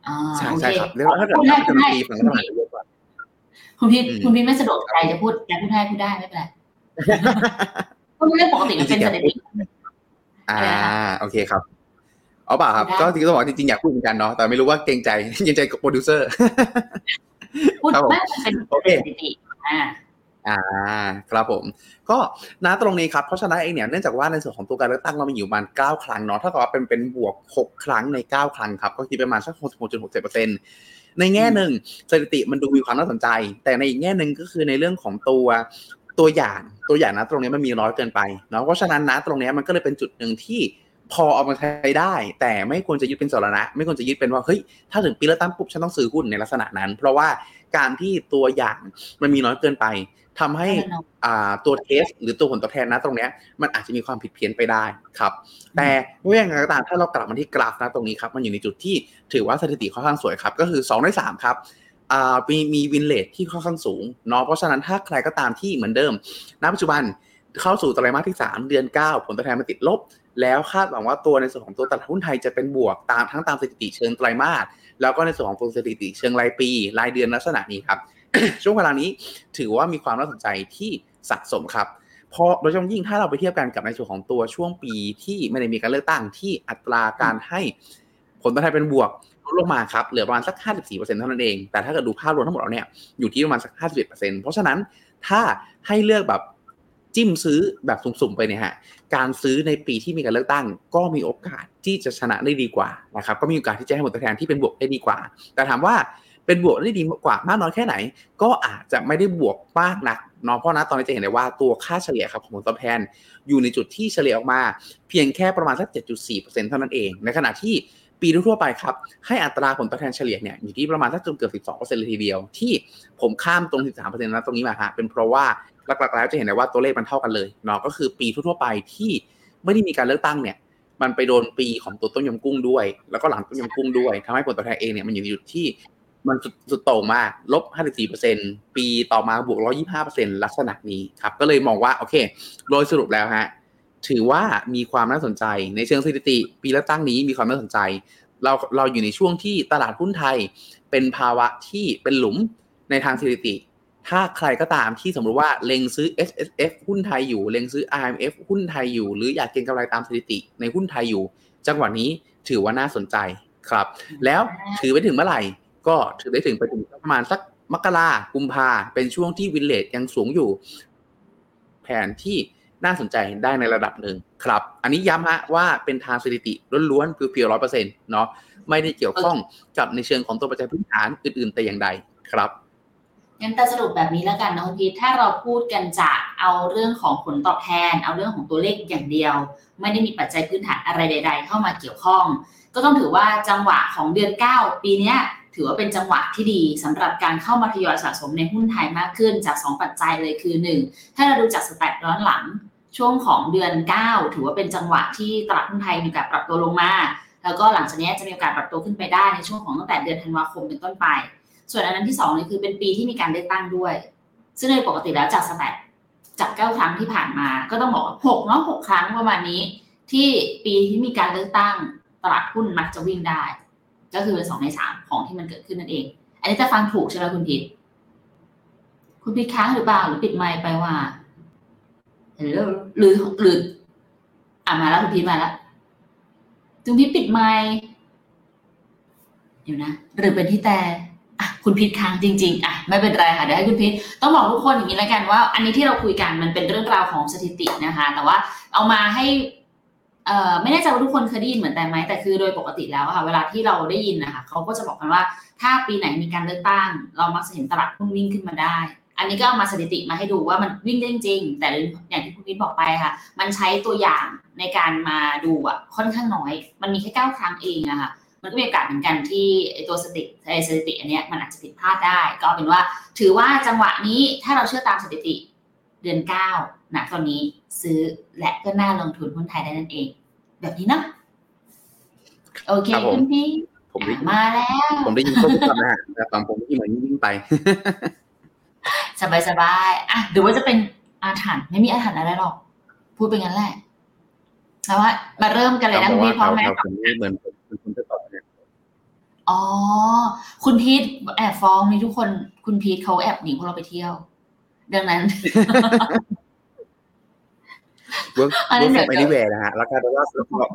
อ่าใช่โอใช่เคครับเรียกว่าถ้าเกิดพูดได้นับพูเป็ดนได้ปีฝั่งรัฐบาลจะเยอะกว่าคุณพี่อืมคุณพี่ไม่สะดวกใจจะพูดแต่พูดได้พูดได้ไม่เป็นไรพูดเรื่องปกติมันเป็นสถิติอ่าอะไรนะคะโอเคครับเอาเปล่าครับได้ก็จริงๆต้องบอกว่าจริงๆอยากพูดเหมือนกันเนาะแต่ไม่รู้ว่าเกรงใจเกรงใจโปรดิวเซอร์พูดครับผมมากมันเป็นโอเคสถิติอ่า อ่าครับผมก็ณตรงนี้ครับเพราะฉะนั้นเองเนี่ยเนื่องจากว่าในส่วนของตัวการเลือกตั้งเรามีอยู่ประมาณเก้าครั้งเนาะเท่ากับว่าเป็นเป็นบวกหกครั้งในเก้าครั้งครับก็คิดประมาณสักหกสิบหกจุดหกเจ็ดเปอร์เซ็นต์ในแง่หนึ่งสถิติมันดูมีความน่าสนใจ แต่ในอีกแง่หนึ่งก็คือในเรื่องของตัวตัวอย่างตัวอย่างนะตรงนี้มันมีน้อยเกินไปเนาะเพราะฉะนั้นนะตรงนี้มันก็เลยเป็นจุดหนึ่งที่พอเอามาใช้ได้ แต่ไม่ควรจะยึดเป็นสาระไม่ควรจะยึดเป็นว่าเฮ้ยถ้าถึงปีเลือกตั้งปุ๊บฉันต้องซื้อหุ้นในลักษณะนั้น เพราะว่า การที่ตัวอย่างมันมีน้อยเกินไปทำให้อ่าตัวเทส หรือตัวผลตอบแทนนะตรงเนี้ยมันอาจจะมีความผิดเพี้ยนไปได้ครับ แต่ไม่ว่าอย่างไรก็ตามถ้าเรากลับมาที่กราฟนะตรงนี้ครับ มันอยู่ในจุดที่ถือว่าสถิติค่อนข้างสวยครับ ก็คือ2ใน3ครับอ่ามีมีวินเลทที่ค่อนข้างสูงเนาะเพราะฉะนั้นถ้าใครก็ตามที่เหมือนเดิมณปัจจุบันเข้าสู่ไตรมาสที่ 3 เดือน 9 ผลตอบแทนมันติดลบ แล้วคาดหวังว่าตัวในส่วนของตัวตลาดหุ้นไทยจะเป็นบวกตามทั้งตามสถิติเชิงไตรมาส แล้วก็ในส่วนของตัวสถิติเชิงรายปี รายเดือนลักษณะนี้ครับ ช่วงเวลานี้ถือว่ามีความน่าสนใจที่สะสมครับเพราะโดยเฉพาะยิ่งถ้าเราไปเทียบกันกับในส่วนของตัวช่วงปีที่ไม่ได้มีการเลือกตั้งที่อัตราการให้ผลตอบแทนเป็นบวกลดลงมาครับเหลือประมาณสัก 54%เท่านั้นเอง แต่ถ้าเกิดดูภาพรวมทั้งหมดแล้วเนี่ยอยู่ที่ประมาณสัก 51%เพราะฉะนั้นถ้าให้เลือกแบบ จิ้มซื้อแบบสุ่มๆไปเนี่ยฮะการซื้อในปีที่มีการเลือกตั้ง ก็มีโอกาสที่จะชนะได้ดีกว่านะครับก็มีโอกาสที่จะให้ผลตอบแทนที่เป็นบวกได้ดีกว่า แต่ถามว่าเป็นบวกได้ดีกว่ามากน้อยแค่ไหน ก็อาจจะไม่ได้บวกมากนักเนาะเพราะนะตอนนี้จะเห็นได้ว่าตัวค่าเฉลี่ยครับของผลตอบแทนอยู่ในจุดที่เฉลี่ยออกมา เพียงแค่ประมาณสัก 7.4%เท่านั้นเอง ในขณะที่ปีทั่วไปครับให้อัตราผลตอบแทนเฉลี่ยเนี่ยอยู่ที่ประมาณสักจนเกือบ 12%เลยทีเดียว ที่ผมข้ามตรง 13%นะตรงนี้มาฮะเป็นเพราะว่า หลักๆแล้วจะเห็นได้ว่าตัวเลขมันเท่ากันเลยเนาะก็คือปีทั่วๆไปที่ไม่ได้มีการเลือกตั้งเนี่ยมันไปโดนปีของตัวต้นยำกุ้งด้วย แล้วก็หลังต้นยำกุ้งด้วยทำให้ผลตอบแทนเองเนี่ยมันอยู่ในจุดที่มันสุดโต่งมากลบ 54%ปีต่อมาบวก 125%ลักษณะนี้ครับ ก็เลยมองว่า โอเค โดยสรุปแล้วฮะ ถือว่ามีความน่าสนใจ ในเชิงสถิติ ปีเลือกตั้งนี้มีความน่าสนใจ เราเราอยู่ในช่วงที่ตลาดหุ้นไทย เป็นภาวะที่เป็นหลุมในทางสถิติ ถ้าใครก็ตามที่สมมติว่าเล็งซื้อ S S F หุ้นไทยอยู่ เล็งซื้อ I M F หุ้นไทยอยู่ หรืออยากเก็งกำไรตามสถิติในหุ้นไทยอยู่ จังหวะนี้ถือว่าน่าสนใจครับ แล้วถือไปถึงเมื่อไหร่ ก็ถือได้ถึงไปถึงประมาณสักมกรากุมภาเป็นช่วงที่วินเลทยังสูงอยู่ แผนที่น่าสนใจได้ในระดับหนึ่งครับ อันนี้ย้ำฮะว่าเป็นทางสถิติล้วนๆเพียวๆร้อยเปอร์เซ็นต์เนาะไม่ได้เกี่ยวข้องกับในเชิงของตัวปัจจัยพื้นฐานอื่นๆแต่อย่างใดครับ งั้นแต่สรุปแบบนี้แล้วกันนะคุณพีทถ้าเราพูดกันจากเอาเรื่องของผลตอบแทน เอาเรื่องของตัวเลขอย่างเดียว ไม่ได้มีปัจจัยพื้นฐานอะไรใด ๆ เข้ามาเกี่ยวข้อง ก็ต้องถือว่าจังหวะของเดือน 9 ปีนี้ถือว่าเป็นจังหวะที่ดีสำหรับการเข้ามาทยอยสะสมในหุ้นไทยมากขึ้นจาก 2 ปัจจัยเลยคือ 1 ถ้าเราดูจากสแตทย้อนหลังช่วงของเดือน 9 ถือว่าเป็นจังหวะที่ตลาดหุ้นไทยมีการปรับตัวลงมา แล้วก็หลังจากนี้จะมีโอกาสปรับตัวขึ้นไปได้ในช่วงของตั้งแต่เดือนธันวาคมเป็นต้นไป ส่วนอันนั้นที่2เนี่ยคือเป็นปีที่มีการเลือกตั้งด้วย ซึ่งในปกติแล้วจากสแตทจากเก้าครั้งที่ผ่านมา ก็ต้องบอกว่าหกเนาะหกครั้งประมาณนี้ ที่ปีที่มีการเลือกตั้งตลาดหุ้นมักจะวิ่งได้ ก็คือเป็นสองในสามของที่มันเกิดขึ้นนั่นเอง อันนี้จะฟังถูกใช่ไหมคุณพิษคุณพิษค้างหรือเปล่าหรือปิดไมค์ไปว่าหรือหรือหรืออ่ามาแล้วคุณพิษมาแล้วคุณพิษปิดไมค์อยู่นะ หรือเป็นที่แต่อะ คุณพิษค้างจริงๆอะไม่เป็นไรค่ะเดี๋ยวให้คุณพิษต้องบอกทุกคนอย่างนี้แล้วกันว่า อันนี้ที่เราคุยกันมันเป็นเรื่องราวของสถิตินะคะ แต่ว่าเอามาให้เอ่อไม่แน่ใจว่าทุกคนเคยได้ยินเหมือนแต่ไหมแต่คือโดยปกติแล้วค่ะเวลาที่เราได้ยินนะคะเขาก็จะบอกกันว่าถ้าปีไหนมีการเลือกตั้ง เรามักจะเห็นตลาดหุ้นวิ่งขึ้นมาได้ อันนี้ก็เอามาสถิติมาให้ดูว่ามันวิ่งได้จริงๆแต่อย่างที่คุณพิษบอกไปค่ะ มันใช้ตัวอย่างในการมาดูอะค่อนข้างน้อย มันมีแค่เก้าครั้งเองอะค่ะ มันก็มีโอกาสเหมือนกันที่ไอ้ตัวสถิติไอ้สถิติอันเนี้ยมันอาจจะผิดพลาดได้ ก็เอาเป็นว่าถือว่าจังหวะนี้ถ้าเราเชื่อตามสถิติเดือนเก้าณตอนนี้ซื้อและก็น่าลงทุนหุ้นไทยได้นั่นเอง แบบนี้เนาะโอเคครับผมคุณพี่ผมได้อะมาแล้ว ผมได้ยินครบทุกคำนะฮะแต่ฟังผมที่เหมือนยิ่งไป สบายสบายๆอะหรือว่าจะเป็นอาถรรพ์ไม่มีอาถรรพ์อะไรหรอก พูดไปงั้นแหละแต่ว่ามาเริ่มกันเลยนะคุณพี่พร้อมไหมแถวๆผมนี่เหมือนเหมื อนคุณจะตอบเนี่ยอ๋อ คุณพีทแอบฟ้องนี่ทุกคน คุณพีทเขาแอบหนีพวกเราไปเที่ยว ดังนั้นเวิร์กอันนั้เวินร์กเดี๋ยวแอนิเวร์นะฮะแล้วกลายเป็นว่า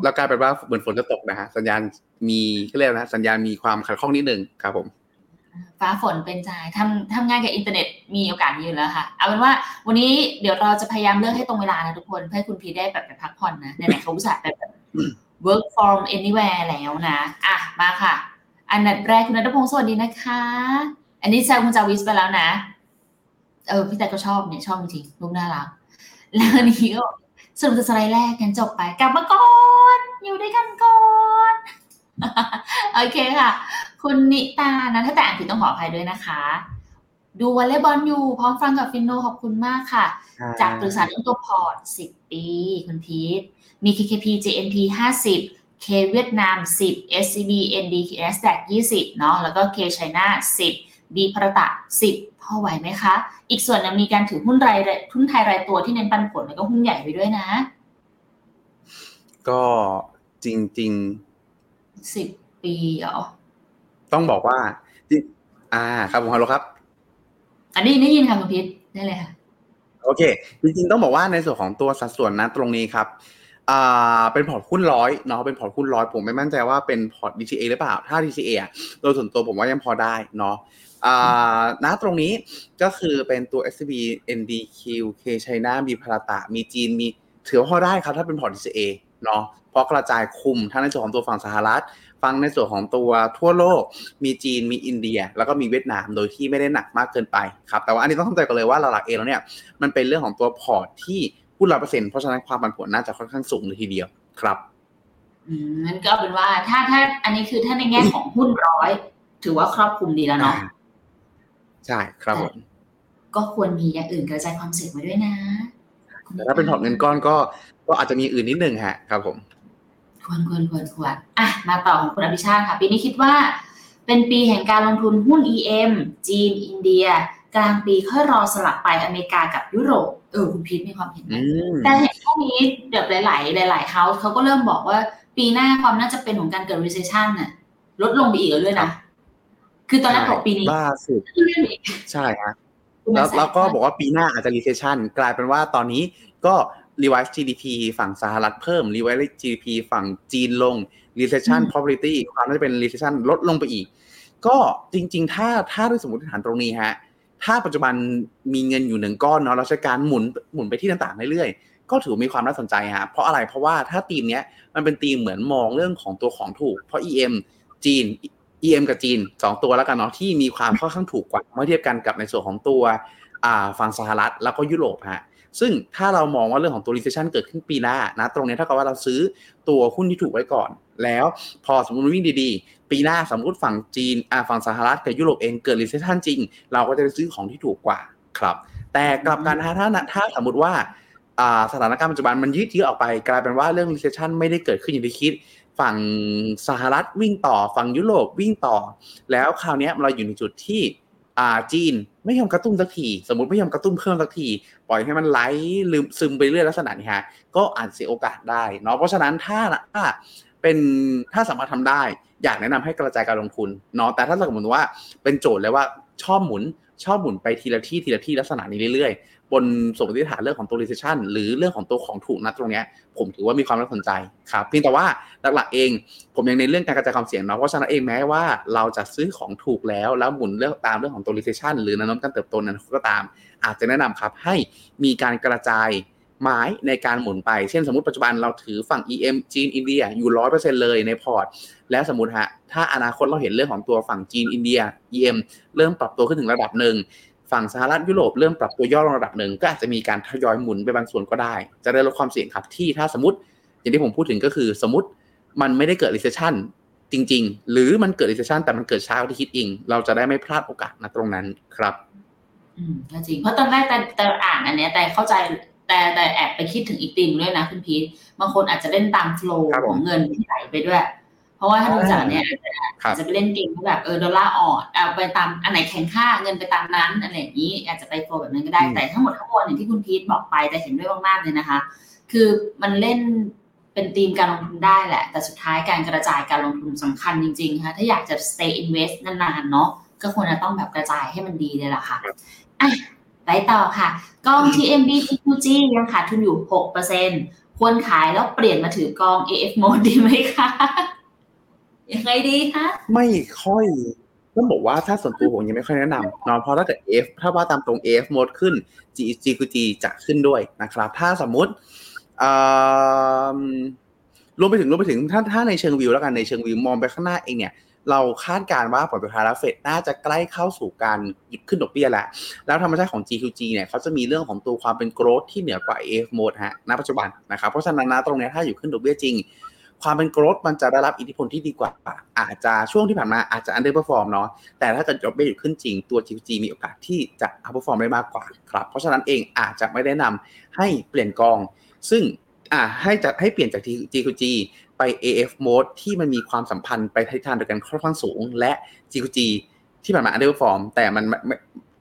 แล้วกลายเป็นว่าเหมือนฝนจะตกนะฮะสัญญาณมีก็เรียกนะสัญญาณมีความขัดข้องนิดนึงครับผมฟ้าฝนเป็นใจทำทำงานกับอินเทอร์เน็ตมีโอกาสอยู่แล้วค่ะ เอาเป็นว่าวันนี้เดี๋ยวเราจะพยายามเลือกให้ตรงเวลานะทุกคน เพื่อให้คุณพีทได้แบบไปพักผ่อนนะไหนๆเขาอุตส่าห์แบบ work from anywhere แล้วนะ อะ มาค่ะ อันดับแรกคุณนัทพงศ์สวัสดีนะคะ อันนี้แซวคุณจาวิสไปแล้วนะ เออพี่แต่ก็ชอบเนี่ยชอบจริงๆรูปน่ารัก แล้วอันนี้ก็สรุปสไลด์แรกกันจบไป กลับมาก่อน อยู่ด้วยกันก่อนโอเคค่ะ คุณนิตานะถ้าแต่อ่านผิดต้องขออภัยด้วยนะคะ ดูวอลเลย์บอลอยู่ พร้อมฟังกับ FINNO ขอบคุณมากค่ะ จากปรึกษาเรื่องตัว port 10 ปี คุณพีทมี KKP JNP 50 K เวียดนาม 10 SCB NDQ NASDAQ 20 เนาะแล้วก็ K China 10 B Bharata 10 พอไหวไหมคะ อีกส่วนนึงมีการถือหุ้นรายหุ้นไทยรายตัวที่เน้นปันผลแล้วก็หุ้นใหญ่ไปด้วยนะก็จริงสิบปีเหรอๆต้องบอกว่าจริงอ่า ครับผมฮัลโหลครับ อันนี้ได้ยินค่ะคุณพีทได้เลยค่ะ โอเค จริงๆต้องบอกว่าในส่วนของตัวสัดส่วนนะตรงนี้ครับ อ่าเป็น port หุ้นร้อยเนาะเป็น port หุ้นร้อยผมไม่มั่นใจว่าเป็นพอร์ต DCA หรือเปล่า ถ้า DCA อะโดยส่วนตัวผมว่ายังพอได้เนาะอ่าณตรงนี้ก็คือเป็นตัว SCB NDQ K China มี Bharata มีจีนมีถือว่าพอได้ครับถ้าเป็นพอร์ต DCA เนาะเพราะกระจายคุมทั้งในส่วนของตัวฝั่งสหรัฐฝั่งในส่วนของตัวทั่วโลก มีจีนมีอินเดีย แล้วก็มีเวียดนามโดยที่ไม่ได้หนักมากเกินไปครับแต่ว่าอันนี้ต้องเข้าใจกันเลยว่าหลักๆเองแล้วเนี่ยมันเป็นเรื่องของตัว port ที่ หุ้นร้อยเปอร์เซ็นต์เพราะฉะนั้นความผันผวนน่าจะค่อนข้างสูงเลยทีเดียวครับอืมงั้นก็เอาเป็นว่าถ้าถ้าอันนี้คือถ้าในแง่ของหุ้นร้อย ถือว่าครอบคลุมดีแล้วเนาะใช่ครับผมก็ควรมีอย่างอื่นกระจายความเสี่ยงมาด้วยนะคุณแต่ถ้าเป็นพอร์ตเงินก้อนก็ก็อาจจะมีอื่นนิดนึงฮะ ครับผมควรควรควรควรอะมาต่อของคุณอภิชาติค่ะ ปีนี้คิดว่า เป็นปีแห่งการลงทุนหุ้น EM จีน อินเดีย กลางปีค่อยรอสลับไปอเมริกากับยุโรปเออคุณพีทมีความเห็นไหมอืมแต่เห็นพวกนี้เดี๋ยวหลาย ๆ หลาย ๆเฮาส์เขาก็เริ่มบอกว่าปีหน้าความน่าจะเป็นของการเกิด recession น่ะ ลดลงไปอีกแล้วด้วยนะ คือตอนแรกบอกปีนี้ล่าสุดขึ้นไปอีกใช่ฮะแล้วแล้วก็บอกว่าปีหน้าอาจจะ recession กลายเป็นว่าตอนนี้ก็ revise GDP ฝั่งสหรัฐเพิ่ม revise GDP ฝั่งจีนลง recession probability ความน่าจะเป็น recession ลดลงไปอีก ก็จริง ๆ ถ้าถ้าด้วยสมมติฐานตรงนี้ฮะ ถ้าปัจจุบันมีเงินอยู่หนึ่งก้อนเนาะเราใช้การหมุนหมุนไปที่ต่างๆเรื่อยๆก็ถือมีความน่าสนใจฮะเพราะอะไรเพราะว่าถ้าทีมเนี้ยมันเป็นทีมเหมือนมองเรื่องของตัวของถูก เพราะ EM จีน EM กับจีนสองตัวแล้วกันเนาะที่มีความค่อนข้างถูกกว่าเมื่อเทียบกันกับในส่วนของตัวฝั่งสหรัฐแล้วก็ยุโรปฮะซึ่งถ้าเรามองว่าเรื่องของตัว recession เกิดขึ้นปีหน้านะตรงนี้เท่ากับว่าเราซื้อ ตัวหุ้นที่ถูกไว้ก่อน แล้วพอสมมติวิ่งดีๆ ปีหน้าสมมติฝั่งจีนอ่าฝั่งสหรัฐกับยุโรปเองเกิด recession จริง เราก็จะไปซื้อของที่ถูกกว่าครับ แต่กลับกันถ้าถ้าถ้าสมมติว่าสถานการณ์ปัจจุบันมันยืดเยื้อออกไป กลายเป็นว่าเรื่อง recession ไม่ได้เกิดขึ้นอย่างที่คิด ฝั่งสหรัฐวิ่งต่อ ฝั่งยุโรปวิ่งต่อ แล้วคราวนี้เราอยู่ในจุดที่ อ่าจีนไม่ยอมกระตุ้นสักที สมมติไม่ยอมกระตุ้นเพิ่มสักที ปล่อยให้มันไหลลืมซึมไปเรื่อยลักษณะนี้ฮะก็อาจเสียโอกาสได้เนาะเพราะฉะนั้นถ้าถ้าเป็นถ้าสามารถทำได้ อยากแนะนำให้กระจายการลงทุนเนาะแต่ถ้าสมมติว่าเป็นโจทย์เลยว่าชอบหมุนชอบหมุนไปทีละที่ทีละที่ลักษณะนี้เรื่อย บนสมมติฐานเรื่องของตัว recession หรือเรื่องของตัวของถูกนะตรงนี้ผมถือว่ามีความน่าสนใจครับเพียงแต่ว่าหลักๆเอง ผมยังในเรื่องการกระจายความเสี่ยงเนาะเพราะฉะนั้นเองแม้ว่าเราจะซื้อของถูกแล้วแล้วหมุนเรื่องตามเรื่องของตัว recession หรือแนวโน้มการเติบโตนั้นก็ตาม อาจจะแนะนำครับให้มีการกระจายไม้ในการหมุนไป เช่นสมมติปัจจุบันเราถือฝั่ง EM จีนอินเดียอยู่ร้อยเปอร์เซ็นเลยใน port แล้วสมมติฮะถ้าอนาคตเราเห็นเรื่องของตัวฝั่งจีนอินเดีย EM เริ่มปรับตัวขึ้นถึงระดับหนึ่ง ฝั่งสหรัฐยุโรปเริ่มปรับตัวย่อลงระดับหนึ่งก็อาจจะมีการทยอยหมุนไปบางส่วนก็ได้ จะได้ลดความเสี่ยงครับที่ถ้าสมมติอย่างที่ผมพูดถึงก็คือสมมติมันไม่ได้เกิด recession จริง ๆ หรือมันเกิด recession แต่มันเกิดช้ากว่าที่คิดเองเราจะได้ไม่พลาดโอกาสนะตรงนั้นครับอืมก็จริงเพราะตอนแรกแต่แต่อ่านอันเนี้ยแต่เข้าใจแต่แต่แอบไปคิดถึงอีกตีมด้วยนะคุณพีทบางคนอาจจะเล่นตามโฟล์ครับขผอมงเงินที่ไหลไปด้วย เพราะว่าถ้าดูจากเนี้ยอาจจะครัอาบจจะไปเล่นเกมที่แบบเออดอลลาร์อ่อนเอาไปตามอันไหนแข็งค่าเงินไปตามนั้นอะไรอย่างนี้ อาจจะไปโฟล์แบบนั้นก็ได้อืมแต่ทั้งหมดทั้งมวลอย่างที่คุณพีทบอกไปแต่เห็นด้วยมากๆเลยนะคะ คือมันเล่นเป็นธีมการลงทุนได้แหละ แต่สุดท้ายการกระจายการลงทุนสำคัญจริงๆค่ะถ้าอยากจะ stay invest นานๆเนาะก็ควรจะต้องแบบกระจายให้มันดีเลยล่ะค่ะอะไปต่อค่ะกอง TMB TQG ยังขาดทุนอยู่ 6%ควรขายแล้วเปลี่ยนมาถือกอง AF mode ดีไหมคะ ยังไงดีคะไม่ค่อยต้องบอกว่าถ้าส่วนตัวผมยังไม่ค่อยแนะนำนาะเพราะถ้าเกิด F ถ้าว่าตามตรง F หมดขึ้น G G คือ G จะขึ้นด้วยนะครับ ถ้าสมมุติรวมไปถึงรวมไปถึงถ้าถ้าในเชิงวิวแล้วกันในเชิงวิวมองไปข้างหน้าเองเนี่ยเราคาดการณ์ว่าผลประทานแล้วเฟดน่าจะใกล้เข้าสู่การหยุดขึ้นดอกเบี้ยแล้ว แล้วธรรมชาติของ GQG เนี่ยเขาจะมีเรื่องของตัวความเป็นโกรธที่เหนือกว่า AF mode ฮะ ณ ปัจจุบันนะครับ เพราะฉะนั้นนะตรงนี้ถ้าอยู่ขึ้นดอกเบี้ยจริง ความเป็นโกรธมันจะได้รับอิทธิพลที่ดีกว่า อาจจะช่วงที่ผ่านมาอาจจะ underperform เนาะแต่ถ้าเกิดดอกเบี้ยอยู่ขึ้นจริงตัว GQG มีโอกาสที่จะ outperform ได้มากกว่าครับ เพราะฉะนั้นเองอาจจะไม่ได้นำให้เปลี่ยนกอง ซึ่งอ่าให้จะให้เปลี่ยนจาก GQG ไป AF mode ที่มันมีความสัมพันธ์ไปทิศทางเดียวกันค่อนข้างสูง และ GQG ที่ผ่านมา underperform แต่มัน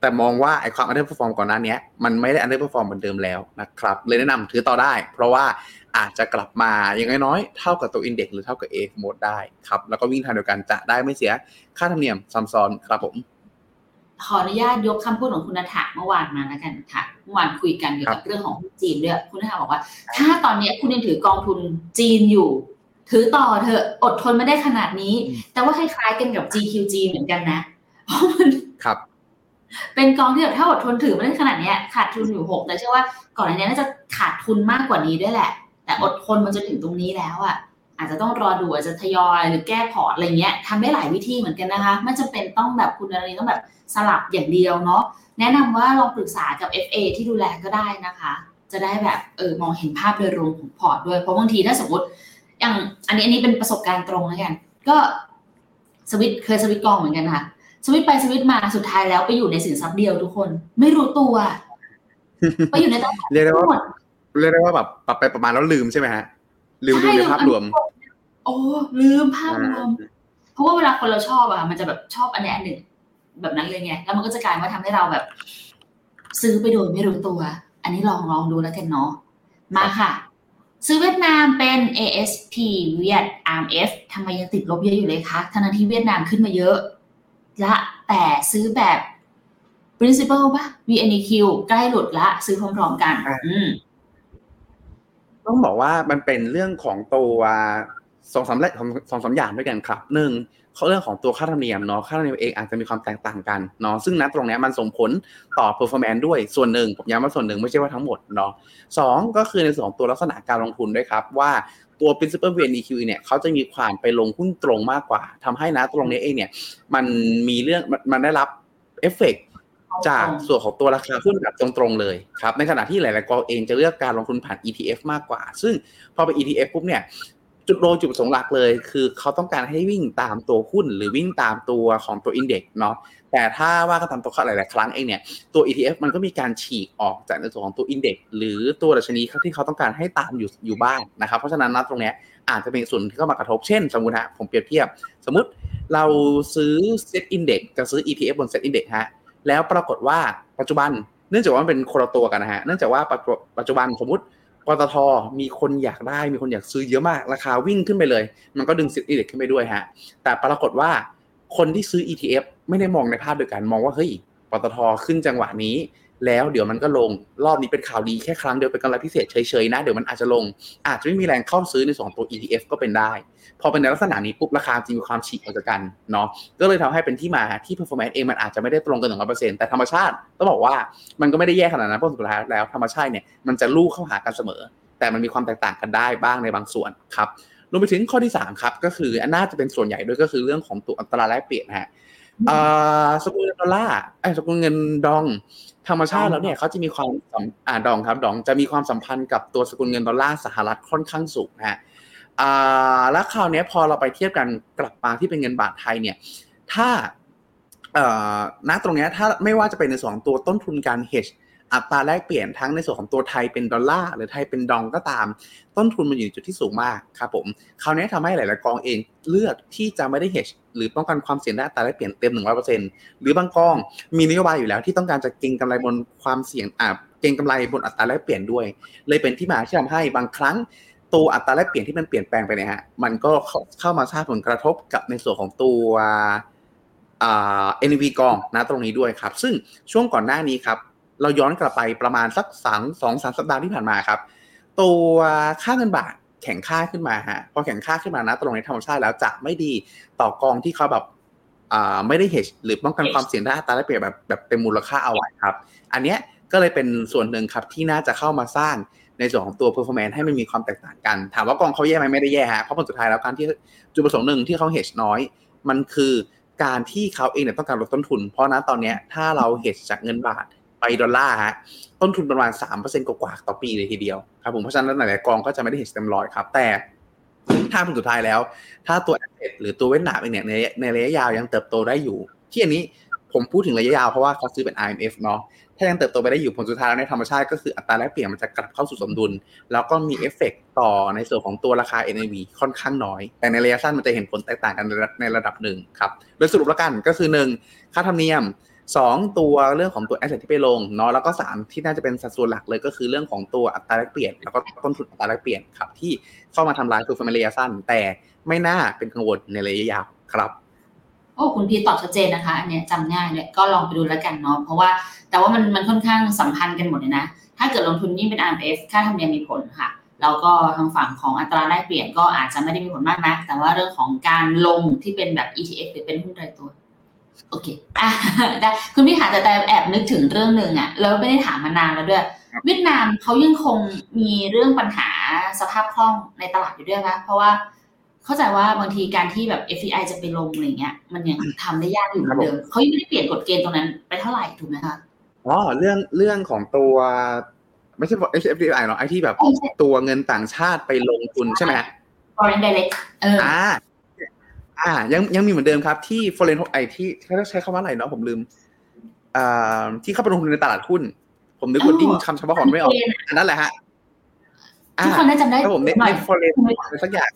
แต่มองว่าไอ้ความ underperform ก่อนหน้านี้มันไม่ได้ underperform เหมือนเดิมแล้วนะครับ เลยแนะนำถือต่อได้ เพราะว่าอาจจะกลับมาอย่างน้อยๆ เท่ากับตัว index หรือเท่ากับ A หมดได้ครับ แล้วก็วิ่งทางเดียวกันจะได้ไม่เสียค่าธรรมเนียมซ้ำซ้อนครับผม ขออนุญาตยกคำพูดของคุณนัฐาเมื่อวานมาแล้วกันค่ะเมื่อวานคุยกันเกี่ยวกับเรื่องของหุ้นจีนด้วยคุณนัฐาบอกว่า ถ้าตอนนี้คุณยังถือกองทุนจีนอยู่ถือต่อเถอะอดทนไม่ได้ขนาดนี้ แต่ว่าคล้ายๆกันกับ GQG เหมือนกันนะเพราะมันครับ เป็นกองที่แบบถ้าอดทนถือมาได้ขนาดเนี้ยขาดทุนอยู่หกแต่เชื่อว่าก่อนหน้านี้น่าจะขาดทุนมากกว่านี้ด้วยแหละ แต่อดทนมันจะถึงตรงนี้แล้วอะอาจจะต้องรอดูอาจจะทยอยหรือแก้พอร์ตอะไรเงี้ยทำได้หลายวิธีเหมือนกันนะคะไม่จำเป็นต้องแบบคุณอะไรต้องแบบสลับอย่างเดียวเนาะแนะนำว่าลองปรึกษากับ FA ที่ดูแลก็ได้นะคะ จะได้แบบเออมองเห็นภาพโดยรวมของพอร์ตด้วยเพราะบางทีถ้าสมมติอย่างอันนี้อันนี้เป็นประสบการณ์ตรงแล้วกันก็สวิตเคยสวิตกองเหมือนกันค่ะ สวิตช์ไปสวิตช์มาสุดท้ายแล้วไปอยู่ในสินทรัพย์เดียวทุกคน ไม่รู้ตัวไปอยู่ในตลาดเรียกได้ว่าหมดเรียกได้ว่าแบบปรับไปประมาณแล้วลืมใช่ไหมฮะ ลืมดูในภาพรวม โอ้ลืมภาพรวม เพราะว่าเวลาคนเราชอบอะมันจะแบบชอบอันใดอันหนึ่ง แบบนั้นเลยไงแล้วมันก็จะกลายมาทำให้เราแบบ ซื้อไปโดยไม่รู้ตัว อันนี้ลองลองดูแล้วกันเนาะมาค่ะ ซื้อเวียดนามเป็น ASP เวียด RMF ทำไมยังติดลบเยอะอยู่เลยคะทั้งนั้นที่เวียดนามขึ้นมาเยอะ ละแต่ซื้อแบบ principal ป่ะ VNEQ ใกล้หลุดละ ซื้อพร้อมๆกันอ่าอืมต้องบอกว่ามันเป็นเรื่องของตัวสองสามแรกสองสามอย่างด้วยกันครับหนึ่งเขาเรื่องของตัวค่าธรรมเนียมเนาะค่าธรรมเนียมเองอาจจะมีความแตกต่างกันเนาะซึ่งณตรงเนี้ยมันส่งผลต่อ performance ด้วยส่วนหนึ่งผมย้ำว่าส่วนหนึ่งไม่ใช่ว่าทั้งหมดเนาะสองก็คือในส่วนของตัวลักษณะการลงทุนด้วยครับ ว่า ตัว principal VNEQ เนี่ยเขาจะมีความไปลงหุ้นตรงมากกว่าทำให้นะตรงนี้เองเนี่ย มันมีเรื่องมันมันได้รับเอฟเฟกจากส่วนของตัวราคาหุ้นแบบตรงๆเลยครับ ในขณะที่หลายๆกองเองจะเลือกการลงทุนผ่าน ETF มากกว่า ซึ่งพอเป็น ETF ปุ๊บเนี่ย จุดโดยจุดประสงค์หลักเลย คือเขาต้องการให้วิ่งตามตัวหุ้น หรือวิ่งตามตัวของตัวอินเด็กซ์เนาะแต่ถ้าว่าก็ตามตัวหลาย ๆ ครั้งเองเนี่ยตัว ETF มันก็มีการฉีกออกจากในส่วนของตัว index หรือตัวดัชนีที่เขาต้องการให้ตามอยู่อยู่บ้างนะครับ เพราะฉะนั้นนะตรงเนี้ยอาจจะเป็นส่วนที่เข้ามากระทบเช่น สมมติฮะผมเปรียบเทียบ สมมติเราซื้อ SET Index กับซื้อ ETF บน SET Index ฮะแล้วปรากฏว่าปัจจุบันเนื่องจากว่ามันเป็นคนละตัวกันนะฮะเนื่องจากว่าปัจจุปัจจุบันสมมติ ปตทมีคนอยากได้มีคนอยากซื้อเยอะมาก ราคาวิ่งขึ้นไปเลย มันก็ดึงสิทธิ์อิเด็กขึ้นไปด้วยฮะ แต่ปรากฏว่าคนที่ซื้อ ETF ไม่ได้มองในภาพเดียวกันมองว่าเฮ้ยปตทขึ้นจังหวะนี้ แล้วเดี๋ยวมันก็ลงรอบนี้เป็นข่าวดีแค่ครั้งเดียวเป็นกำไรพิเศษเฉยๆนะ เดี๋ยวมันอาจจะลง อาจจะไม่มีแรงเข้าซื้อในส่วนของตัว ETF ก็เป็นได้ พอเป็นในลักษณะนี้ปุ๊บราคาจริงมีความฉีกออกจากกันเนาะก็เลยทำให้เป็นที่มาที่ performance เองมันอาจจะไม่ได้ตรงกันหนึ่งร้อยเปอร์เซ็นต์แต่ธรรมชาติต้องบอกว่ามันก็ไม่ได้แย่ขนาดนั้นเพราะสุดท้ายแล้วธรรมชาติเนี่ยมันจะลู่เข้าหากันเสมอ แต่มันมีความแตกต่างกันได้บ้างในบางส่วนครับรวมไปถึงข้อที่3ครับก็คืออันน่าจะเป็นส่วนใหญ่ด้วยก็คือเรื่องของตัวอัตราแลกเปลี่ยนฮะ สกุลเงินดอลลาร์ไอ้ยสกุลเงินดอง ธรรมชาติแล้วเนี่ยเขาจะมีความสัมอ่าดองครับดองจะมีความสัมพันธ์กับตัวสกุลเงินดอลลาร์สหรัฐค่อนข้างสูงนะฮะอ่าแล้วคราวเนี้ยพอเราไปเทียบกันกลับมาที่เป็นเงินบาทไทยเนี่ย ถ้าเอ่อณตรงเนี้ยถ้าไม่ว่าจะเป็นในส่วนของตัวต้นทุนการ hedge อัตราแลกเปลี่ยนทั้งในส่วนของตัวไทยเป็นดอลลาร์หรือไทยเป็นดองก็ตาม ต้นทุนมันอยู่ในจุดที่สูงมากครับผมคราวนี้ทำให้หลายๆกองเองเลือกที่จะไม่ได้ hedge หรือป้องกันความเสี่ยงด้านอัตราแลกเปลี่ยนเต็ม 100%หรือบางกองมีนโยบายอยู่แล้วที่ต้องการจะเก็งกำไรบนความเสี่ยงอ่าเก็งกำไรบนอัตราแลกเปลี่ยนด้วย เลยเป็นที่มาที่ทำให้บางครั้งตัวอัตราแลกเปลี่ยนที่มันเปลี่ยนแปลงไปเนี่ยฮะมันก็เข้าขามาสร้างผลกระทบกับในส่วนของตัวอ่า NV กองนะตรงนี้ด้วยครับ ซึ่งช่วงก่อนหน้านี้ครับ เราย้อนกลับไปประมาณสักสองสองสามสัปดาห์ที่ผ่านมาครับ ตัวค่าเงินบาทแข็งค่าขึ้นมาฮะพอแข็งค่าขึ้นมานะตรงในธรรมชาติแล้วจะไม่ดีต่อกองที่เขาแบบอ่าไม่ได้ hedge หรือป้องกันความเสี่ยงด้านอัตราแลกเปลี่ยนแบบแบบเต็มมูลค่าเอาไว้ครับ อันเนี้ยก็เลยเป็นส่วนหนึ่งครับที่น่าจะเข้ามาสร้างในส่วนของตัว performance ให้มันมีความแตกต่างกัน ถามว่ากองเขาแย่ไหมไม่ได้แย่ฮะเพราะผลสุดท้ายแล้วการที่จุดประสงค์หนึ่งที่เขา hedge น้อย มันคือการที่เขาเองเนี่ยต้องการลดต้นทุน เพราะนะตอนเนี้ยถ้าเรา hedge จากเงินบาท ไปดอลลาร์ฮะต้นทุนประมาณ 3%กว่าๆต่อปีเลยทีเดียวครับผมเพราะฉะนั้นหลายๆกองก็จะไม่ได้เห็นเต็มร้อยครับ แต่ถ้าผลสุดท้ายแล้ว ถ้าตัว asset หรือตัวเวียดนาเองเนี่ยในในระยะยาวยังเติบโตได้อยู่ ที่อันนี้ผมพูดถึงระยะยาวเพราะว่าเขาซื้อเป็น IMF เนาะถ้ายังเติบโตไปได้อยู่ผลสุดท้ายแล้วในธรรมชาติก็คืออัตราแลกเปลี่ยนมันจะกลับเข้าสู่สมดุล แล้วก็มีเอฟเฟกต์ต่อในส่วนของตัวราคา NAV ค่อนข้างน้อย แต่ในระยะสั้นมันจะเห็นผลแตกต่างกันในระดับหนึ่งครับโดยสรุปแล้วกันก็คือหนึ่งค่าธรรมเนียม สองตัวเรื่องของตัว asset ที่ไปลงเนาะแล้วก็สามที่น่าจะเป็นสัดส่วนหลักเลยก็คือเรื่องของตัวอัตราแลกเปลี่ยน แล้วก็ต้นทุนอัตราแลกเปลี่ยนครับที่เข้ามาทำลายตัว perform ระยะสั้น แต่ไม่น่าเป็นกังวลในระยะยาวครับโอ้คุณพีตอบชัดเจนนะคะอันเนี้ยจำง่ายเลยก็ลองไปดูแล้วกันเนาะเพราะว่าแต่ว่ามันมันค่อนข้างสัมพันธ์กันหมดเลยนะ ถ้าเกิดลงทุนยิ่งเป็น RMF ค่าธรรมเนียมมีผลค่ะแล้วก็ทางฝั่งของอัตราแลกเปลี่ยนก็อาจจะไม่ได้มีผลมากนัก แต่ว่าเรื่องของการลงที่เป็นแบบ ETF หรือเป็นหุ้นรายตัว โอเคอะได้คุณพี่ถามแต่แต่แอบนึกถึงเรื่องหนึ่งอะแล้วไม่ได้ถามมานานแล้วด้วย เวียดนามเขายังคงมีเรื่องปัญหาสภาพคล่องในตลาดอยู่ด้วยนะเพราะว่าเข้าใจว่าบางทีการที่แบบ FDI จะไปลงอะไรเงี้ย มันยังทำได้ยากอยู่เหมือนเดิมเขายังไม่ได้เปลี่ยนกฎเกณฑ์ตรงนั้นไปเท่าไหร่ถูกไหมคะอ๋อเรื่องเรื่องของตัวไม่ใช่ HFDI เนาะไอที่แบบใช่ใช่ตัวเงินต่างชาติไปลงทุนใช่ไหมฮะ foreign direct เอออ่า อ่า ยังยังมีเหมือนเดิมครับที่ foreign ไอที่เขาใช้คำว่าอะไรเนาะผมลืมอ่าที่เข้าไปลงทุนในตลาดหุ้น ผมนึกอ๋อวอร์ดิ้งคำเฉพาะของไม่ออกอันนั้นแหละฮะทุกคนน่าจำได้ครับผมในหน่ในอย foreign อะไรสักอย่าง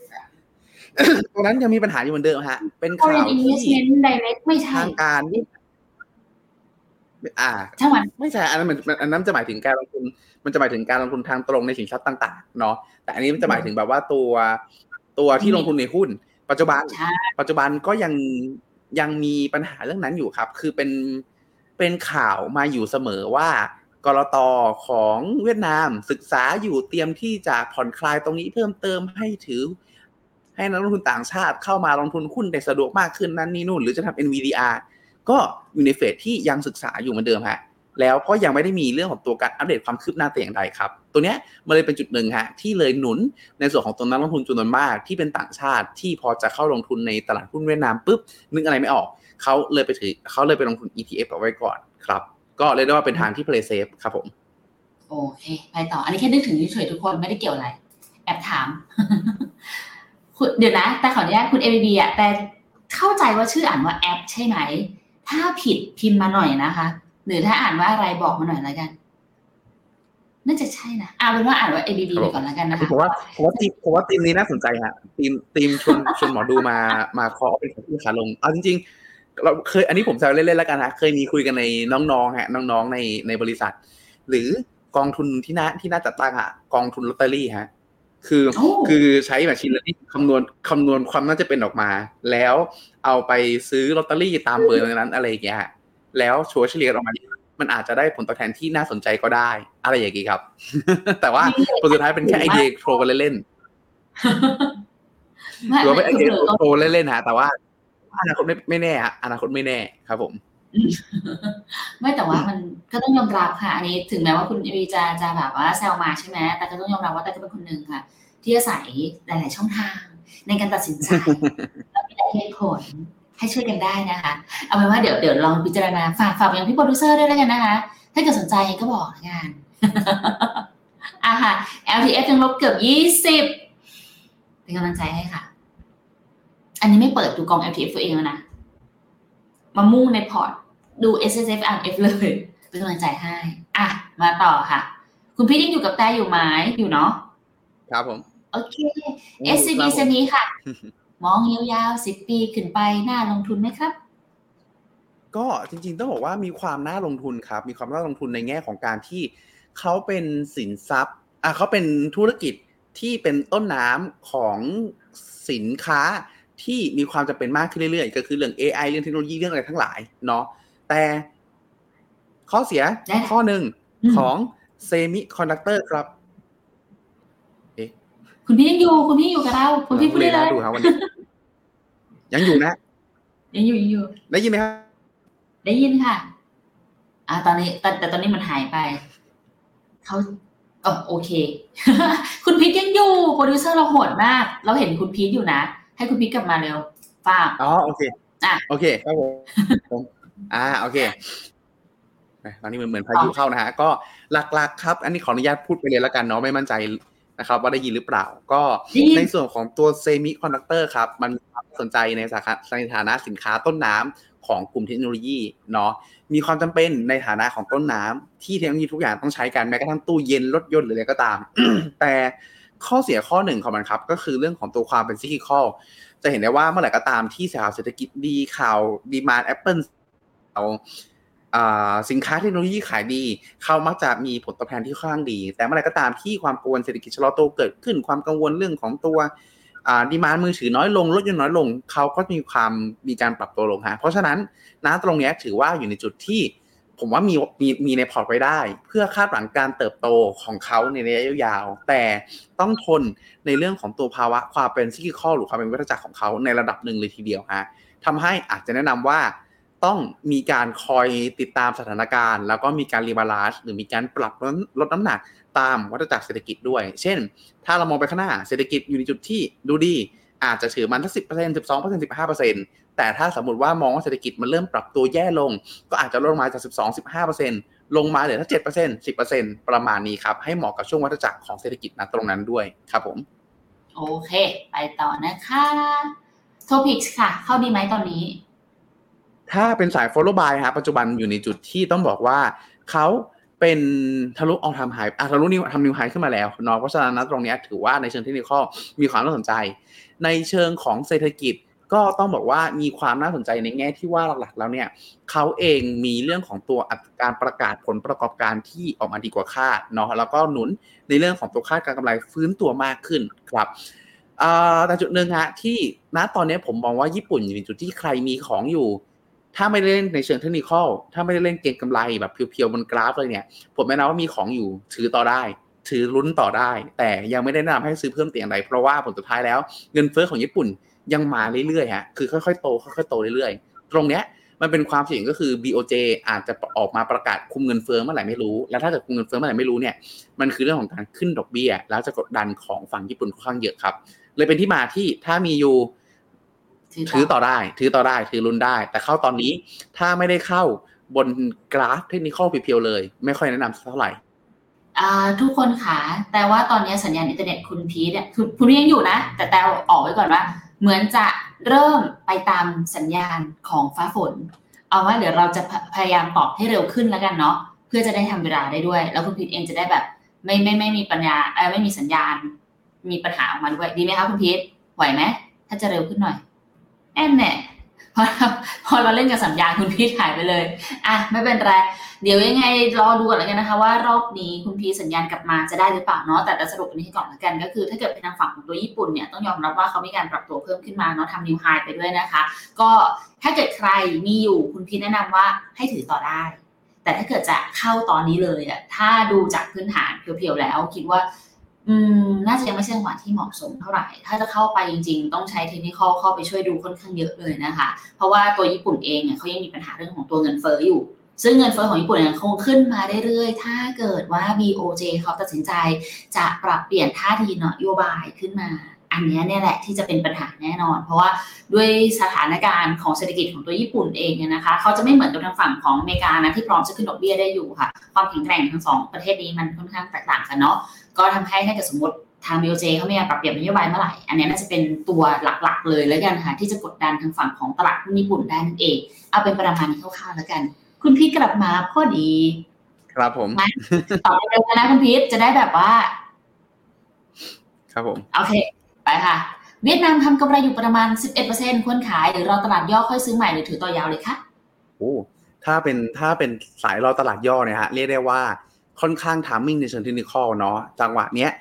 ตรงนั้นยังมีปัญหาอยู่เหมือนเดิมฮะ เป็นข่าว foreign ที่ investment direct ไม่ใช่ทางการนี่อ่าช่างมันไม่ใช่ อันนั้นมันมันอันนั้นจะหมายถึงการลงทุน มันจะหมายถึงการลงทุนทางตรงในสินทรัพย์ต่าง ๆ เนาะ แต่อันนี้มันจะหมายถึงแบบว่าตัวตัวที่ลงทุนในหุ้น ปัจจุบันใช่ปัจจุบันก็ยังยังมีปัญหาเรื่องนั้นอยู่ครับ คือเป็นเป็นข่าวมาอยู่เสมอว่ากรตของเวียดนามศึกษาอยู่เตรียมที่จะผ่อนคลายตรงนี้เพิ่มเติมให้ถือ ให้นักลงทุนต่างชาติเข้ามาลงทุนหุ้นได้สะดวกมากขึ้นนั่นนี่นู่น หรือจะทำ NVDR ก็อยู่ในเฟสที่ยังศึกษาอยู่เหมือนเดิมฮะ แล้วก็ยังไม่ได้มีเรื่องของตัวการอัปเดตความคืบหน้าแต่อย่างใดครับ ตัวเนี้ยมันเลยเป็นจุดหนึ่งฮะที่เลยหนุนในส่วนของตัวนักลงทุนจำนวนมากที่เป็นต่างชาติที่พอจะเข้าลงทุนในตลาดหุ้นเวียดนามปุ๊บนึกอะไรไม่ออกเขาเลยไปถือเขาเลยไปลงทุน ETF เอาไว้ก่อนครับ ก็เรียกได้ว่าเป็นทางที่ play safe ครับผม โอเค ไปต่อ อันนี้แค่นึกถึงเฉยๆทุกคนไม่ได้เกี่ยวอะไร แอบถามเดี๋ยวนะ แต่ขออนุญาตคุณเอ b บีอะแต่เข้าใจว่าชื่ออ่านว่าแอปใช่ไหม ถ้าผิดพิมพ์มาหน่อยนะคะ หรือถ้าอ่านว่าอะไรบอกมาหน่อยแล้วกัน น่าจะใช่นะเอาเป็นว่าอ่านว่า ABB ครับผมไปก่อนแล้วกันนะคะผมว่าผมว่าทีมผมว่าทีมนี้น่าสนใจฮะทีมทีมชวนชวนหมอดูมามาเคาะเป็นของที่ขาลงเอาจริง ๆ เราเคยอันนี้ผมแซวเล่นๆแล้วกันฮะเคยมีคุยกันในน้องๆฮะน้องๆในในบริษัท หรือกองทุนที่น่าที่น่าจัดตั้งฮะกองทุนลอตเตอรี่ฮะคือโอ้คือใช้แบบ machine learning คำนวณคำนวณความน่าจะเป็นออกมา แล้วเอาไปซื้อลอตเตอรี่ตามเบอร์นั้นอะไรอย่างเงี้ยฮะ แล้วชัวร์เฉลี่ยออกมามันอาจจะได้ผลตอบแทนที่น่าสนใจก็ได้ อะไรอย่างงี้ครับ แต่ว่าผลสุดท้ายเป็นแค่ไอเดียโทรกันเล่นๆไม่หรือว่าเป็นไอไม่เดียคือโทรเล่นๆฮะแต่ว่าอนาคตไม่ไม่แน่ฮะอนาคตไม่แน่ครับ ผม ไม่แต่ว่ามันก็ต้องยอมรับค่ะ อันนี้ถึงแม้ว่าคุณเอบีจะจะแบบว่าแซวมาใช่ไหมแต่ก็ต้องยอมรับว่าแต่ก็เป็นคนหนึ่งค่ะ ที่อาศัยหลาย ๆ ช่องทางในการตัดสินใจแล้วมีหลายเหตุผล ให้ช่วยกันได้นะคะ เอาเป็นว่าเดี๋ยวเดี๋ยวลองพิจารณาฝากฝากไปยังพี่โปรดิวเซอร์ด้วยแล้วกันนะคะ ถ้าเกิดสนใจก็บอกละกันอะค่ะ LTF ยังลบเกือบยี่สิบเป็นกำลังใจให้ค่ะ อันนี้ไม่เปิดดูกอง LTF ตัวเองแล้วนะ มามุ่งในพอร์ต ดู S S F R F เลย เป็นกำลังใจให้ อะ มาต่อค่ะ คุณพี่ยังอยู่กับแต่อยู่ไหมอยู่เนาะ ครับผม โอเค SCB ครับผมเซนีค่ะ มองยาวๆสิบปีขึ้นไปน่าลงทุนไหมครับ ก็จริงๆต้องบอกว่ามีความน่าลงทุนครับ มีความน่าลงทุนในแง่ของการที่เขาเป็นสินทรัพย์อะเขาเป็นธุรกิจที่เป็นต้นน้ำของสินค้าที่มีความจำเป็นมากขึ้นเรื่อยๆ ก็คือเรื่อง AI เรื่องเทคโนโลยีเรื่องอะไรทั้งหลายเนาะแต่ข้อเสียได้ข้อหนึ่งอืมของ semiconductor ครับ คุณพี่ยังอยู่ คุณพี่อยู่กับเราคุณพี่พูดได้เลยดูครับวันนี้ยังอยู่นะ ยังอยู่ยังอยู่ ได้ยินไหมครับ ได้ยินค่ะ อ่า ตอนนี้แต่แต่ตอนนี้มันหายไป เขาอ๋อโอเค คุณพีทยังอยู่ โปรดิวเซอร์เราโหดมาก เราเห็นคุณพีทอยู่นะ ให้คุณพีทกลับมาเร็วฝากอ๋อ โอเค อะ โอเคครับผมผมอ่า โอเคแหมตอนนี้เหมือนเหมือนพายุเข้านะฮะ ก็หลักๆ ครับ อันนี้ขออนุญาตพูดไปเลยแล้วกันเนาะ ไม่มั่นใจ นะครับว่าได้ยินหรือเปล่า ก็ได้ยินในส่วนของตัว semiconductor ครับ มันมีความสนใจในสาขาในฐานะสินค้าต้นน้ำของกลุ่มเทคโนโลยีเนาะมีความจำเป็นในฐานะของต้นน้ำที่เทคโนโลยีทุกอย่างต้องใช้กันแม้กระทั่งตู้เย็นรถยนต์หรืออะไรก็ตาม แต่ข้อเสียข้อหนึ่งของมันครับ ก็คือเรื่องของตัวความเป็น cyclical จะเห็นได้ว่าเมื่อไหร่ก็ตามที่สถานเศรษฐกิจดีข่าว demand Apple เอา สินค้าเทคโนโลยีขายดี เขามักจะมีผลตอบแทนที่ค่อนข้างดี แต่เมื่อไรก็ตามที่ความกังวลเศรษฐกิจชะลอตัวเกิดขึ้น ความกังวลเรื่องของตัวdemand มือถือน้อยลงรถยนต์น้อยลง เขาก็มีความมีการปรับตัวลงฮะเพราะฉะนั้นนะตรงนี้ถือว่าอยู่ในจุดที่ผมว่ามีมีมีในพอร์ตไว้ได้ เพื่อคาดหวังการเติบโตของเขาในระยะยาว แต่ต้องทนในเรื่องของตัวภาวะความเป็น cyclical หรือความเป็นวัฏจักรของเขาในระดับหนึ่งเลยทีเดียวฮะทำให้อาจจะแนะนำว่า ต้องมีการคอยติดตามสถานการณ์ แล้วก็มีการ rebalance หรือมีการปรับลดน้ำหนักตามวัฏจักรเศรษฐกิจด้วย เช่น ถ้าเรามองไปข้างหน้าเศรษฐกิจอยู่ในจุดที่ดูดี อาจจะถือมันทั้งสิบเปอร์เซ็นต์สิบสองเปอร์เซ็นต์สิบห้าเปอร์เซ็นต์แต่ถ้าสมมติว่ามองว่าเศรษฐกิจมันเริ่มปรับตัวแย่ลง ก็อาจจะลดมาจากสิบสองสิบห้าเปอร์เซ็นต์ลงมาเหลือแค่เจ็ดเปอร์เซ็นต์สิบเปอร์เซ็นต์ประมาณนี้ครับ ให้เหมาะกับช่วงวัฏจักรของเศรษฐกิจณตรงนั้นด้วยครับผม โอเค ไปต่อนะคะ TOPIX ค่ะ เข้าดีไหมตอนนี้ ถ้าเป็นสาย follow buy ฮะปัจจุบันอยู่ในจุดที่ต้องบอกว่าเขาเป็นทะลุอองทำไฮอะทะลุนิวทำนิวไฮขึ้นมาแล้วเนาะเพราะฉะนั้นตรงนี้ถือว่าในเชิงเทคนิคมีความน่าสนใจ ในเชิงของเศรษฐกิจก็ต้องบอกว่ามีความน่าสนใจในแง่ที่ว่าหลักๆ แล้วเนี่ยเขาเองมีเรื่องของตัวการประกาศผลประกอบการที่ออกมาดีกว่าคาดเนาะแล้วก็หนุนในเรื่องของตัวคาดการกำไรฟื้นตัวมากขึ้นครับแต่จุดหนึ่งฮะที่ณตอนนี้ผมมองว่าญี่ปุ่นอยู่ในจุดที่ใครมีของอยู่ ถ้าไม่เล่นในเชิงเทคนิคถ้าไม่ได้เล่นเก็งกำไรแบบเพียวๆบนกราฟเลยเนี่ย ผมแนะนำว่ามีของอยู่ถือต่อได้ ถือลุ้นต่อได้ แต่ยังไม่ได้แนะนำให้ซื้อเพิ่มเตียงใดเพราะว่าผลสุดท้ายแล้วเงินเฟ้อของญี่ปุ่นยังมาเรื่อยๆฮะคือค่อยๆโตค่อยๆโตเรื่อยๆ ตรงเนี้ยมันเป็นความเสี่ยงก็คือ BOJ อาจจะออกมาประกาศคุมเงินเฟ้อเมื่อไหร่ไม่รู้ แล้วถ้าเกิดคุมเงินเฟ้อเมื่อไหร่ไม่รู้เนี่ย มันคือเรื่องของการขึ้นดอกเบี้ย แล้วจะกดดันของฝั่งญี่ปุ่นค่อนข้างเยอะครับ เลยเป็นที่มาที่ถ้ามีอยู่ ถือต่อได้ ถือต่อได้ ถือ run ได้ แต่เข้าตอนนี้ถ้าไม่ได้เข้าบนกราฟ technical pure ๆเลย ไม่ค่อยแนะนำเท่าไหร่ทุกคนค่ะแต่ว่าตอนนี้สัญญาณอินเทอร์เน็ตคุณพีทเนี่ยคุณพีทยังอยู่นะ แต่แต่ออกไว้ก่อนว่า เหมือนจะเริ่มไปตามสัญญาณของฟ้าฝน เอาว่าเดี๋ยวเราจะพยายามตอบให้เร็วขึ้นแล้วกันเนาะเพื่อจะได้ทำเวลาได้ด้วย แล้วคุณพีทเองจะได้แบบ ไม่ไม่ไม่มีปัญญาเออไม่มีสัญญาณ มีปัญหาออกมาด้วยดีไหมคะคุณพีทไหวไหมถ้าจะเร็วขึ้นหน่อย แอนเนี่ยพอพอเราเล่นกับสัญญาณคุณพีทหายไปเลย อะไม่เป็นไร เดี๋ยวยังไงรอดูก่อนแล้วกันนะคะ ว่ารอบนี้คุณพีสัญญาณกลับมาจะได้หรือเปล่าเนาะแต่จะสรุปอันนี้ก่อนแล้วกัน ก็คือถ้าเกิดเป็นทางฝั่งของตัวญี่ปุ่นเนี่ยต้องยอมรับว่าเขามีการปรับตัวเพิ่มขึ้นมาเนาะทำนิวไฮไปด้วยนะคะ ก็ถ้าเกิดใครมีอยู่คุณพีแนะนำว่าให้ถือต่อได้ แต่ถ้าเกิดจะเข้าตอนนี้เลยอะถ้าดูจากพื้นฐานเพียวๆแล้วคิดว่า อืมน่าจะยังไม่ใช่จังหวะที่เหมาะสมเท่าไหร่ ถ้าจะเข้าไปจริงๆ ต้องใช้เทคนิคเข้าไปช่วยดูค่อนข้างเยอะเลยนะคะ เพราะว่าตัวญี่ปุ่นเองเนี่ยเขายังมีปัญหาเรื่องของตัวเงินเฟ้ออยู่ ซึ่งเงินเฟ้อของญี่ปุ่นยังคงขึ้นมาเรื่อยๆ ถ้าเกิดว่า BOJ เขาตัดสินใจจะปรับเปลี่ยนท่าทีนโยบายขึ้นมา อันนี้เนี่ยแหละที่จะเป็นปัญหาแน่นอน เพราะว่าด้วยสถานการณ์ของเศรษฐกิจของตัวญี่ปุ่นเองเนี่ยนะคะเขาจะไม่เหมือนกับทางฝั่งของอเมริกานะที่พร้อมจะขึ้นดอกเบี้ยได้อยู่ค่ะ ความแข็งแกร่งทั้งสองประเทศนี้มันค่อนข้างแตกต่างกันเนาะ ก็ทำให้ถ้าเกิดสมมติทาง BOJ เขามีการปรับเปลี่ยนนโยบายเมื่อไหร่ อันนี้น่าจะเป็นตัวหลักๆ เลยแล้วกันค่ะที่จะกดดันทางฝั่งของตลาดหุ้นญี่ปุ่นได้นั่นเอง เอาเป็นประมาณนี้คร่าวๆแล้วกัน คุณพีทกลับมาพอดี ครับผมต่อเร็วกันนะคุณพีทจะได้แบบว่า ครับผมโอเค ไปค่ะ เวียดนามทำกำไรอยู่ประมาณ 11%ควรขายหรือรอตลาดย่อค่อยซื้อใหม่หรือถือต่อยาวเลยคะโอ้ถ้าเป็นถ้าเป็นสายรอตลาดย่อเนี่ยฮะเรียกได้ว่า ค่อนข้างทามมิ่งในเชิงเทคนิคเนาะจังหวะเนี้ย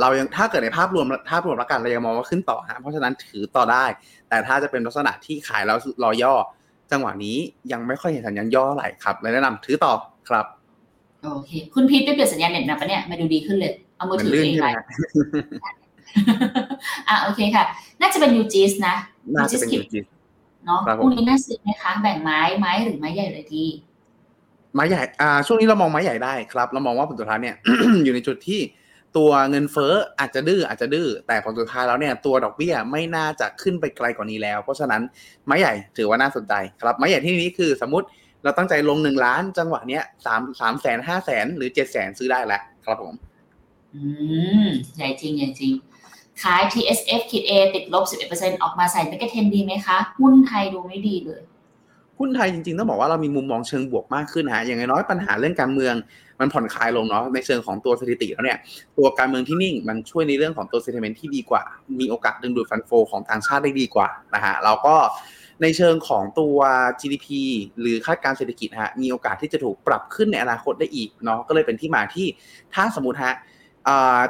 เรายังถ้าเกิดในภาพรวมภาพรวมแล้วกันเรายังมองว่าขึ้นต่อฮะเพราะฉะนั้นถือต่อได้ แต่ถ้าจะเป็นลักษณะที่ขายแล้วรอย่อ จังหวะนี้ยังไม่ค่อยเห็นสัญญาณย่อเท่าไหร่ครับเลยแนะนำถือต่อครับโอเค คุณพีทไปเปลี่ยนสัญญาณเน็ตมาปะเนี่ยมาดูดีขึ้นเลย เอามือถือเองไปอะโอเคค่ะ น่าจะเป็นยูจีสนะน่าจะเป็นยูจีสเนาะพรุ่งนี้น่าซื้อไหมคะแบ่งไม้ไม้หรือไม้ใหญ่เลยดี ไม้ใหญ่อ่าช่วงนี้เรามองไม้ใหญ่ได้ครับ เรามองว่าผลสุดท้ายเนี่ยอยู่ในจุดที่ตัวเงินเฟ้ออาจจะดื้ออาจจะดื้อแต่ผลสุดท้ายแล้วเนี่ยตัวดอกเบี้ยไม่น่าจะขึ้นไปไกลกว่านี้แล้ว เพราะฉะนั้นไม้ใหญ่ถือว่าน่าสนใจครับไม้ใหญ่ที่นี้คือสมมติเราตั้งใจลงหนึ่งล้านจังหวะเนี้ยสามสามแสนห้าแสนหรือเจ็ดแสนซื้อได้แล้วครับผม อืมใหญ่จริงใหญ่จริง ขาย TSF ขีด A ติดลบ 11%ออกมาใส่เมกะเทนดีไหมคะ หุ้นไทยดูไม่ดีเลย หุ้นไทยจริงๆต้องบอกว่าเรามีมุมมองเชิงบวกมากขึ้นฮะอย่างน้อยปัญหาเรื่องการเมืองมันผ่อนคลายลงเนาะในเชิงของตัวสถิติแล้วเนี่ยตัวการเมืองที่นิ่งมันช่วยในเรื่องของตัวเซนติเมนต์ที่ดีกว่า มีโอกาสดึงดูดฟันโฟของต่างชาติได้ดีกว่านะฮะเราก็ในเชิงของตัว GDP หรือคาดการเศรษฐกิจฮะมีโอกาสที่จะถูกปรับขึ้นในอนาคตได้อีกเนาะก็เลยเป็นที่มาที่ถ้าสมมติฮะ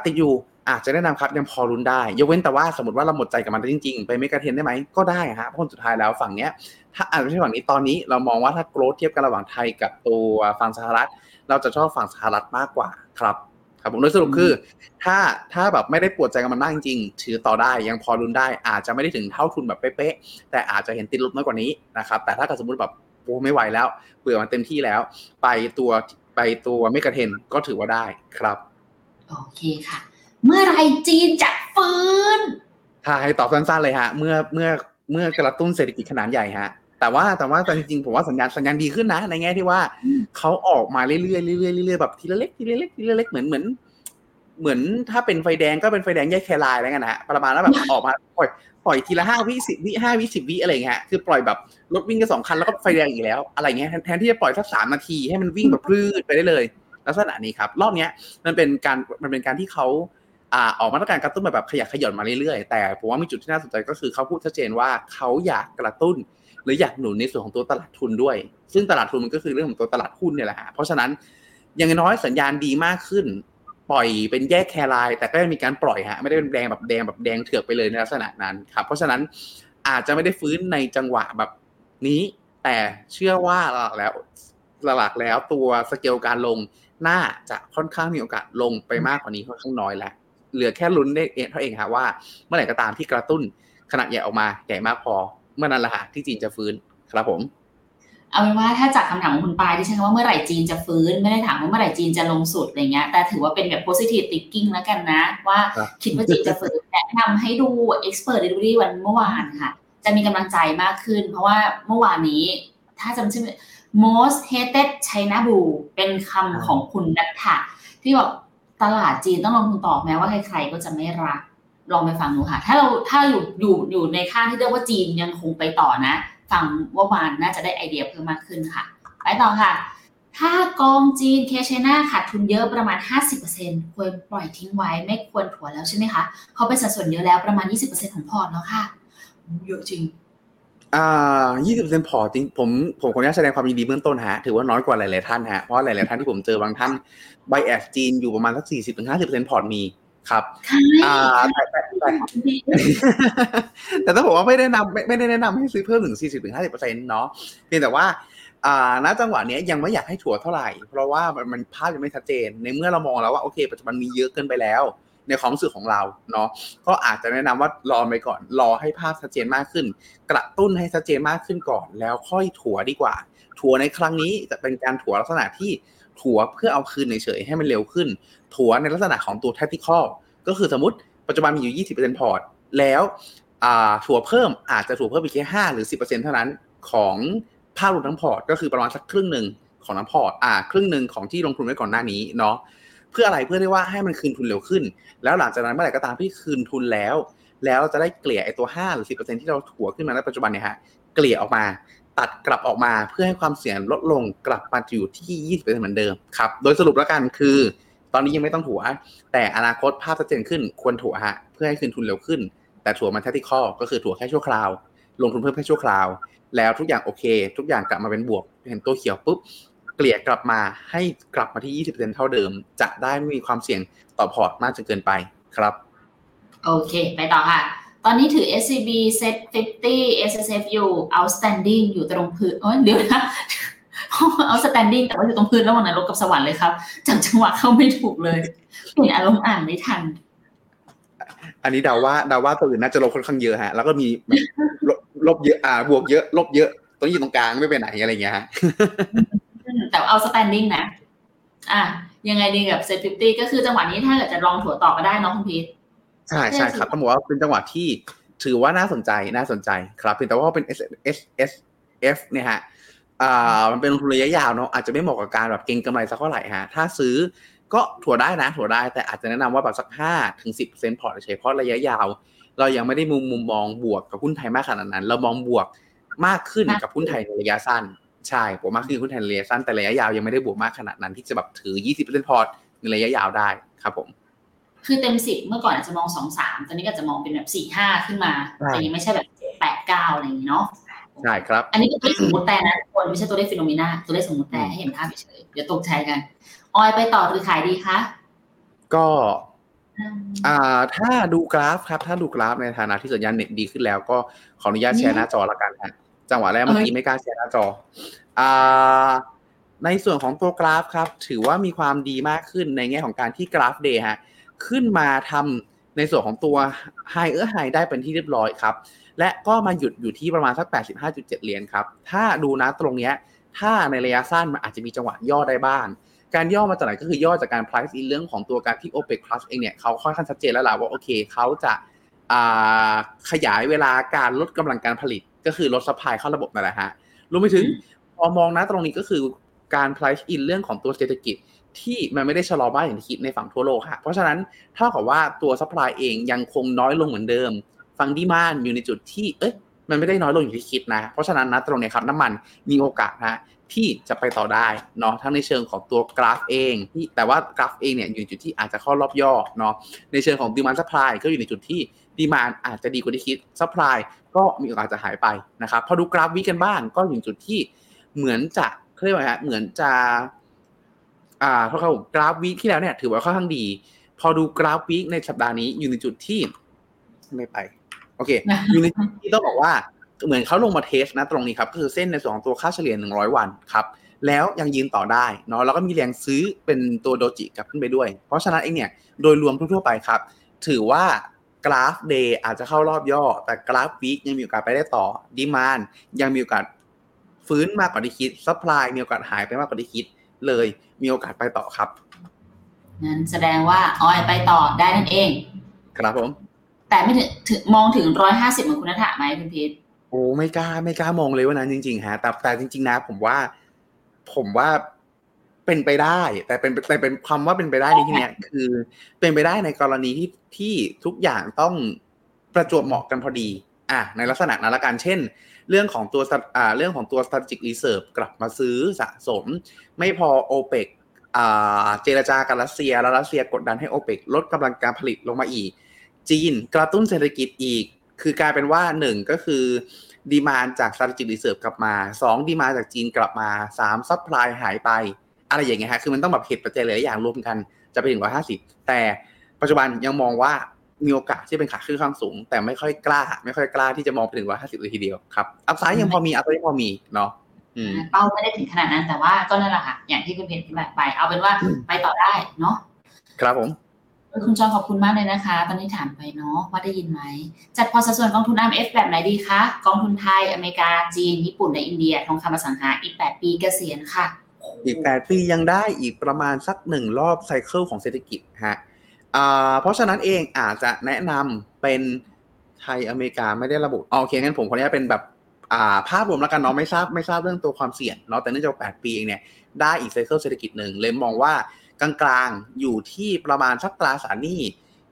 ติดอยู่อาจจะแนะนำครับยังพอรุนได้ ยกเว้นแต่ว่าสมมติว่าเราหมดใจกับมันจริงๆ ไปไม่กระเทนได้ไหมก็ได้ฮะเพราะสุดท้ายแล้วฝั่งเนี้ย ถ้าอาจจะไม่ใช่ฝั่งนี้ตอนนี้เรามองว่าถ้าโกรธเทียบกันระหว่างไทยกับตัวฝั่งสหรัฐ เราจะชอบฝั่งสหรัฐมากกว่าครับครับผมโดยสรุปคือ ถ้าถ้าแบบไม่ได้ปวดใจกับมันมากจริงๆถือต่อได้ยังพอรุนได้ อาจจะไม่ได้ถึงเท่าทุนแบบเป๊ะๆแต่อาจจะเห็นติดลบน้อยกว่านี้นะครับแต่ถ้าเกิดสมมติแบบโอ้ไม่ไหวแล้วเบื่อมันเต็มที่แล้ว ไปตัวไปตัวไม่กระเทนก็ถือว่าได้ครับ โอเคค่ะ เมื่อไรจีนจะฟื้นใช่ตอบสั้นๆเลยฮะ เมื่อเมื่อเมื่อกระตุ้นเศรษฐกิจขนาดใหญ่ฮะ แต่ว่าแต่ว่าจริงๆผมว่าสัญญาณสัญญาณดีขึ้นนะ ในแง่ที่ว่าเขาออกมาเรื่อยๆเรื่อยๆเรื่อยๆแบบทีละเล็กทีละเล็กทีละเล็กเหมือนเหมือน เหมือนถ้าเป็นไฟแดงก็เป็นไฟแดงแยกแคลายอะไรเงี้ยนะฮะประมาณแล้วแบบออกมาปล่อยปล่อยทีละห้าวิสิบวิห้าวิสิบวิอะไรเงี้ยคือปล่อยแบบรถวิ่งกันสองคันแล้วก็ไฟแดงอีกแล้วอะไรเงี้ยแทนที่จะปล่อยสักสามนาทีให้มันวิ่งแบบพลืดไปได้เลย ลักษณะนี้ครับ รอบเนี้ยมันเป็นการมันเป็นการที่เขาอ่าออกมาตรการกระตุ้นแบบแบบขยักขย่อนมาเรื่อยๆแต่ผมว่ามีจุดที่น่าสนใจก็คือเขาพูดชัดเจนว่าเขาอยากกระตุ้น หรืออยากหนุนในส่วนของตัวตลาดทุนด้วย ซึ่งตลาดทุนมันก็คือเรื่องของตัวตลาดหุ้นเนี่ยแหละฮะเพราะฉะนั้นอย่างน้อยสัญญาณดีมากขึ้น ปล่อยเป็นแยกแคลายแต่ก็ยังมีการปล่อยฮะไม่ได้เป็นแดงแบบแดงแบบแดงเถือกไปเลยในลักษณะนั้นครับเพราะฉะนั้นอาจจะไม่ได้ฟื้นในจังหวะแบบนี้ แต่เชื่อว่าหลักแล้วหลักแล้วตัวสเกลการลงน่าจะค่อนข้างมีโอกาสลงไปมากกว่านี้ค่อนข้างน้อยแล้วเหลือแค่ลุ้นได้เองเท่าเองครับว่าเมื่อไหร่ก็ตามที่กระตุ้นขนาดใหญ่ออกมาใหญ่มากพอ เมื่อนั้นแหละฮะที่จีนจะฟื้นครับผม เอาเป็นว่าถ้าจากคำถามของคุณปายที่ใช้คำว่าเมื่อไหร่จีนจะฟื้น ไม่ได้ถามว่าเมื่อไหร่จีนจะลงสุดอะไรเงี้ยแต่ถือว่าเป็นแบบ positive thinking แล้วกันนะ ว่าคิดว่าจีนจะฟื้นแนะนำให้ดู expert delivery วันเมื่อวานค่ะ จะมีกำลังใจมากขึ้น เพราะว่าเมื่อวานนี้ ถ้าจำชื่อ most hated China blue เป็นคำของคุณนัทธะที่บอกตลาดจีนต้องลงทุนต่อแม้ว่าใครๆก็จะไม่รัก ลองไปฟังดูค่ะ ถ้าเราถ้าอยู่อยู่อยู่ในข้างที่เรียกว่าจีนยังคงไปต่อนะ ฟังว่าวานน่าจะได้ไอเดียเพิ่มมากขึ้นค่ะ ไปต่อค่ะ ถ้ากองจีน K-CHINA ขาดทุนเยอะประมาณ 50%ควรปล่อยทิ้งไว้ไม่ควรถัวแล้วใช่ไหมคะเขาเป็นสัดส่วนเยอะแล้วประมาณ 20%ของพอร์ตแล้วค่ะเยอะจริงอ่า20%พอร์ตจริง ผม ผมขออนุญาตแสดงความยินดีเบื้องต้นฮะ ถือว่าน้อยกว่าหลาย ๆ ท่านฮะ เพราะหลาย ๆ ท่านที่ผมเจอบางท่าน bias จีนอยู่ประมาณสัก40-50%พอร์ตมี ครับอ่าแต่แต่แต่แต่ต้องบอกว่าไม่ได้นำไม่ไม่ได้แนะนำให้ซื้อเพิ่มถึงสี่สิบถึงห้าสิบเปอร์เซ็นต์เนาะเพียงแต่ว่าอ่าณจังหวะนี้ยังไม่อยากให้ถั่วเท่าไหร่ เพราะว่ามันมันภาพยังไม่ชัดเจน ในเมื่อเรามองแล้วว่าโอเค ปัจจุบันมีเยอะเกินไปแล้ว ในความรู้สึกของเราเนาะก็อาจจะแนะนำว่ารอไปก่อน รอให้ภาพชัดเจนมากขึ้น กระตุ้นให้ชัดเจนมากขึ้นก่อน แล้วค่อยถั่วดีกว่า ถั่วในครั้งนี้จะเป็นการถั่วลักษณะที่ถั่วเพื่อเอาคืนเฉยๆให้มันเร็วขึ้น ถัวในลักษณะของตัว tactical ก็คือสมมติปัจจุบันมีอยู่ 20%พอร์ต แล้วถั่วเพิ่มอาจจะถั่วเพิ่มอีกแค่ห้าหรือสิเท่านั้นของภาพรวมทั้งพอร์ต ก็คือประมาณสักครึ่งหนึ่งของน้ำพอร์ต อ่า ครึ่งหนึ่งของที่ลงทุนไว้ก่อนหน้านี้เนาะ เพื่ออะไร เพื่อที่ว่าให้มันคืนทุนเร็วขึ้น แล้วหลังจากนั้นเมื่อไหร่ก็ตามที่คืนทุนแล้ว แล้วจะได้เกลี่ยไอ้ตัว 5 หรือ 10%ที่เราถัวขึ้นมาในปัจจุบันเนี่ยฮะ เกลี่ยออกมาตัดกลับออกมาเพื่อให้ความเสี่ยงลดลงกลับมาอยู่ที่ 20%เหมือนเดิมครับ โดยสรุปแล้วกันคือ ตอนนี้ยังไม่ต้องถัวแต่อนาคตภาพชัดเจนขึ้นควรถัวฮะเพื่อให้คืนทุนเร็วขึ้น แต่ถัวมันแทติคอก็คือถัวแค่ชั่วคราว ลงทุนเพิ่มแค่ชั่วคราว แล้วทุกอย่างโอเค ทุกอย่างกลับมาเป็นบวก เห็นตัวเขียวปุ๊บเกลี่ยกลับมาให้กลับมาที่ 20%เท่าเดิม จะได้ไม่มีความเสี่ยงต่อพอร์ตมากจนเกินไปครับ โอเค ไปต่อค่ะ ตอนนี้ถือ SCB Set 50 SSFU outstanding อยู่ตรงพื้นเดี๋ยวนะ เอาสแตนดิ้งแต่ว่าอยู่ตรงพื้นระหว่างนรกกับสวรรค์เลยครับจำจังหวะเข้าไม่ถูกเลยเปลี่ยนอารมณ์อ่านไม่ทัน อันนี้เดาว่าเดาว่าตัวอื่นน่าจะลบค่อนข้างเยอะฮะ แล้วก็มีลบเยอะอ่า บวกเยอะ ลบเยอะต้องอยู่ตรงกลางไม่ไปไหนอะไรเงี้ยฮะแต่เอาสแตนดิ้งนะอะยังไงดีกับเซฟิตี้ก็คือจังหวะนี้ถ้าเกิดจะลองถัวต่อก็ได้น้องคุณพีทใช่ใช่ครับต้องบอกว่าเป็นจังหวะที่ถือว่าน่าสนใจน่าสนใจครับเพียงแต่ว่าเป็น S S S F เนี่ยฮะ อ่ามันเป็นลงทุนระยะยาวเนาะอาจจะไม่เหมาะกับการแบบเก็งกำไรสักเท่าไหร่ฮะถ้าซื้อก็ถั่วได้นะถั่วได้แต่อาจจะแนะนำว่าแบบสักห้าถึงสิบเปอร์เซ็นต์พอร์ตเฉยเพราะระยะยาว เรายังไม่ได้มุมมุมมองบวกกับหุ้นไทยมากขนาดนั้น เรามองบวกมากขึ้นกับหุ้นไทยในระยะสั้นใช่ผมมากขึ้นหุ้นไทยในระยะสั้นแต่ระยะยาวยังไม่ได้บวกมากขนาดนั้น ที่จะแบบถือยี่สิบเปอร์เซ็นต์พอร์ตในระยะยาวได้ครับผม คือเต็มสิบเมื่อก่อนอาจจะมองสองสามตอนนี้ก็จะมองเป็นแบบสี่ห้าขึ้นมาแต่ยังไม่ใช่แบบแปดเก้าอะไรอย่างนี้เนาะ ใช่ครับ อันนี้คือตัวเลขสมมติแต่นะทุกคนไม่ใช่ตัวเลขฟิโนเมนาตัวเลขสมมติแต่ให้เห็นภาพเฉยๆเดี๋ยวตกใจกัน ออยไปต่อหรือขายดีคะก็อืมอ่าถ้าดูกราฟครับ ถ้าดูกราฟในฐานะที่สัญญาณเน็ตดีขึ้นแล้วก็ขออนุญาตแชร์หน้าจอละกันฮะจังหวะแรกเมื่อกี้ไม่กล้าแชร์หน้าจออ่าในส่วนของตัวกราฟครับ ถือว่ามีความดีมากขึ้นในแง่ของการที่กราฟเดย์ฮะขึ้นมาทำในส่วนของตัวไฮเออร์ไฮได้เป็นที่เรียบร้อยครับ และก็มาหยุดอยู่ที่ประมาณสัก 85.7 เหรียญครับ ถ้าดูนะตรงเนี้ยถ้าในระยะสั้นมันอาจจะมีจังหวะย่อได้บ้าง การย่อมาจากไหนก็คือย่อจากการ price in เรื่องของตัวการที่ OPEC Plus เองเนี่ยเขาค่อนข้างชัดเจนแล้วล่ะว่าโอเคเขาจะาขยายเวลาการลดกำลังการผลิตก็คือลด supply เข้าระบบนั่นแหละฮะรวมไปถึงพอมองนะตรงนี้ก็คือการ price in เรื่องของตัวเศรษฐกิจที่มันไม่ได้ชะลอบ้างอย่างที่คิดในฝั่งทั่วโลกค่ะเพราะฉะนั้นเท่ากับว่าตัว supply เองยังคงน้อยลงเหมือนเดิม ฝั่ง demand อยู่ในจุดที่เอ๊ะมันไม่ได้น้อยลงอย่างที่คิดนะ เพราะฉะนั้นนะตรงเนี้ยครับน้ำมันมีโอกาสนะที่จะไปต่อได้เนาะทั้งในเชิงของตัวกราฟเองที่แต่ว่ากราฟเองเนี่ยอยู่ในจุดที่อาจจะเข้ารอบย่อเนาะในเชิงของดีมาน d ั p พลายก็อยู่ในจุดที่ demand อาจจะดีกว่าที่คิด supply ก็มีโอกาสจะหายไปนะครับพอดูกราฟวิกันบ้างก็อยู่ในจุดที่เหมือนจะเรียกว่าเหมือนจะอ่าเพราะเขากราฟ week ที่แล้วเนี่ยถือว่าค่อนข้างดี พอดูกราฟ week ในสัปดาห์นี้อยู่ในจุดที่ไม่ไป โอเคอยู่ในจุดที่ต้องบอกว่าเหมือนเขาลงมา test นะตรงนี้ครับก็คือเส้นในส่วนของตัวค่าเฉลี่ย 100 วันครับแล้วยังยืนต่อได้เนาะแล้วก็มีแรงซื้อเป็นตัว doji กลับขึ้นไปด้วย เพราะฉะนั้นเองเนี่ยโดยรวมทั่วๆไปครับ ถือว่ากราฟ day อาจจะเข้ารอบย่อ แต่กราฟ week ยังมีโอกาสไปได้ต่อ demand ยังมีโอกาสฟื้นมากกว่าที่คิด supply มีโอกาสหายไปมากกว่าที่คิดเลยมีโอกาสไปต่อครับงั้นแสดงว่าออยไปต่อได้นั่นเอง ครับผม แต่ไม่ถึงถึงมองถึงร้อยห้าสิบเหมือนคุณนัทะไหมคุณพีทโอ้ไม่กล้าไม่กล้ามองเลยว่านั้นจริง ๆ ฮะ แต่แต่จริง ๆ นะ ผมว่า ผมว่าเป็นไปได้ แต่เป็นแต่เป็นความว่าเป็นไปได้ในที่เนี้ยคือ เป็นไปได้ในกรณีที่ที่ทุกอย่างต้องประจวบเหมาะกันพอดี อะในลักษณะนั้นละกันเช่น เรื่องของตัวอ่าเรื่องของตัว strategic reserve กลับมาซื้อสะสม ไม่พอโอเปกอ่าเจรจากับรัสเซียแล้วรัสเซียกดดันให้โอเปกลดกำลังการผลิตลงมาอีก จีนกระตุ้นเศรษฐกิจอีก คือกลายเป็นว่าหนึ่งก็คือดีมานจาก strategic reserve กลับมาสอง demand จากจีนกลับมาสาม supply หายไป อะไรอย่างเงี้ยฮะคือมันต้องแบบเหตุปัจจัยหลายอย่างรวมกันจะไปถึงร้อยห้าสิบแต่ปัจจุบันยังมองว่ามีโอกาสที่เป็นขาขึ้นค่อนข้างสูง แต่ไม่ค่อยกล้า ไม่ค่อยกล้าที่จะมองไปถึงร้อยห้าสิบเลยทีเดียวครับ upside ยังพอมี upside ยังพอมีเนาะอืมเป้าไม่ได้ถึงขนาดนั้นแต่ว่าก็นั่นแหละค่ะอย่างที่คุณพีทอธิบายไป เอาเป็นว่าไปต่อได้เนาะครับผม คุณจอนขอบคุณมากเลยนะคะ ตอนนี้ถามไปเนาะว่าได้ยินไหม จัดพอสัดส่วนกองทุน IMF แบบไหนดีคะ กองทุนไทย อเมริกา จีน ญี่ปุ่น และอินเดีย ทองคำอสังหา อีก 8 ปีเกษียณค่ะ อีกแปดปียังได้อีกประมาณสักหนึ่งรอบไซเคิลของเศรษฐกิจฮะเพราะฉะนั้นเองอาจจะแนะนำเป็นไทยอเมริกาไม่ได้ระบุโอเคงั้นผมขออนุญาตเป็นแบบาภาพรวมแล้วกันเนาะไม่ทราบไม่ทราบเรื่องตัวความเสี่ยงเนาะแต่เนื่องจากแปดปีเองเนี่ยได้อีกไซเคิลเศรษฐกิจหนึ่งเลยมองว่า กลางๆ อยู่ที่ประมาณสักตราสารหนี้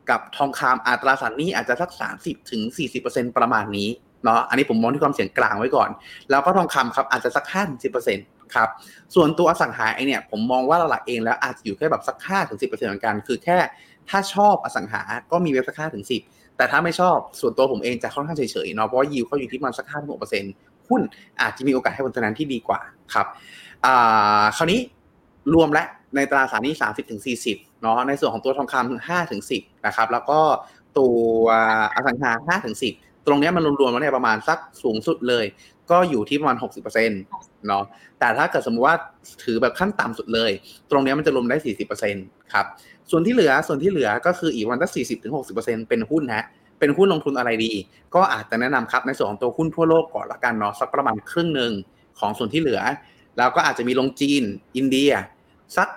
กับทองคำอัตราสารหนี้อาจจะสัก30ถึง40%ประมาณนี้เนาะอันนี้ผมมองที่ความเสี่ยงกลางไว้ก่อน แล้วก็ทองคำครับอาจจะสัก5ถึง10%ครับส่วนตัวอสังหาไอเนี่ยผมมองว่าหลักเองแล้วอาจจะอยู่แค่แบบสัก5ถึง10%เปอร์เซ็นต์เหมือนกัน คือแค่ถ้าชอบอสังหา ก็มีเว็บสัก5ถึง10แต่ถ้าไม่ชอบส่วนตัวผมเองจะค่อนข้างเฉยๆเนาะเพราะว่ายิวเขาอยู่ที่ประมันสัก5ถึง6%หุ้นอาจจะมีโอกาสให้ผลตอบแทนที่ดีกว่าครับอ่าคราวนี้รวมและ ในตราสารนี้30ถึง40เนาะในส่วนของตัวทองคำ5ถึง10นะครับ แล้วก็ตัวอสังหา5ถึง10ตรงนี้มันรวมๆแล้วเนี่ยประมาณสักสูงสุดเลย ก็อยู่ที่ประมาณ60%เปอร์เซ็นตเนาะแต่ถ้าเกิดสมมติว่าถือแบบขั้นต่ำสุดเลย ตรงนี้มันจะรวมได้40%ครับส่วนที่เหลือส่วนที่เหลือก็คืออีกวันละ40ถึง60%เปอร์เซ็นตเป็นหุ้นฮะเป็นหุ้นลงทุนอะไรดี ก็อาจจะแนะนำครับในส่วนของตัวหุ้นทั่วโลกก่อนละกันเนาะสักประมาณครึ่งหนึ่งของส่วนที่เหลือ แล้วก็อาจจะมีลงจีน อินเดีย สัก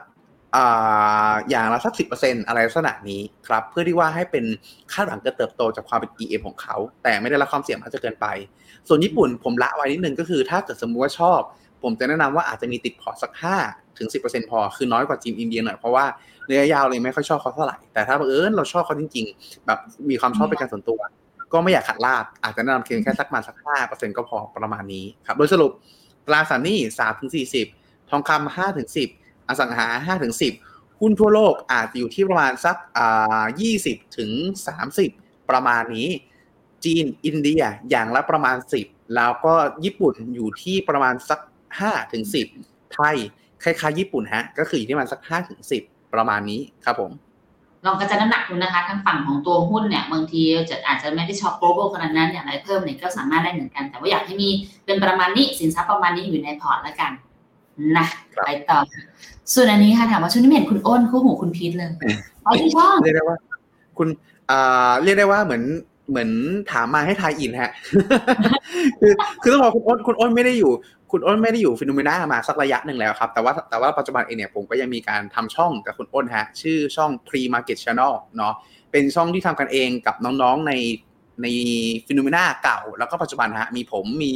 อย่างละสักสิอะไรลักษณะนี้ครับ เพื่อที่ว่าให้เป็นคาดหวังการเติบโตจากความเป็น EM ของเขา แต่ไม่ได้รับความเสี่ยงมากจนเกินไป ส่วนญี่ปุ่นผมละไว้นิดนึงก็คือ ถ้าเกิดสมมติว่าชอบ ผมจะแนะนำว่าอาจจะมีติดพอร์ตสัก5ถึง10%พอ คือน้อยกว่าจีนอินเดียหน่อยเพราะว่าระยะยาวเลยไม่ค่อยชอบเขาเท่าไหร่ แต่ถ้าบังเอิญเราชอบเขาจริง ๆ แบบมีความชอบเป็นการส่วนตัว ก็ไม่อยากขัดลาบอาจจะแนะนำเพียงแค่สักมาสัก5%ก็พอประมาณนี้ครับโดยสรุปตราสารหนี้3ถึง40ทองคำ5ถึง10 อสังหา5ถึง10หุ้นทั่วโลกอาจจะอยู่ที่ประมาณสักอ่า20ถึง30ประมาณนี้ จีนอินเดียอย่างละประมาณแล้วก็ญี่ปุ่นอยู่ที่ประมาณสักห้าถึงสิบไทยคล้ายๆญี่ปุ่นฮะ ก็คืออยู่ที่ประมาณสักห้าถึงสิบประมาณนี้ครับผมลองกระจายน้ำหนักดูนะคะทางฝั่งของตัวหุ้นเนี่ยบางทีจะอาจจะไม่ได้ชอบ global ขนาดนั้นอย่างไรเพิ่มเนี่ยก็สามารถได้เหมือนกัน แต่ว่าอยากให้มีเป็นประมาณนี้สินทรัพย์ประมาณนี้อยู่ในพอร์ตแล้วกันนะครับไปต่อค่ะ ส่วนอันนี้ค่ะถามว่าช่วงนี้ไม่เห็นคุณอ้นคู่หูคุณพีทเลยไปที่ช่องเรียกได้ว่า คุณอ่าเรียกได้ว่าเหมือนเหมือนถามมาให้ tie-in ฮะ คือคือต้องบอกคุณอ้นคุณอ้นไม่ได้อยู่ คุณอ้นไม่ได้อยู่ฟิโนเมนามาสักระยะหนึ่งแล้วครับ แต่ว่าแต่ว่าปัจจุบันเองเนี่ยผมก็ยังมีการทำช่องกับคุณอ้นฮะ ชื่อช่อง Pre Market Channel เนาะเป็นช่องที่ทำกันเองกับน้องๆในในฟิโนเมนาเก่า แล้วก็ปัจจุบันฮะ มีผมมี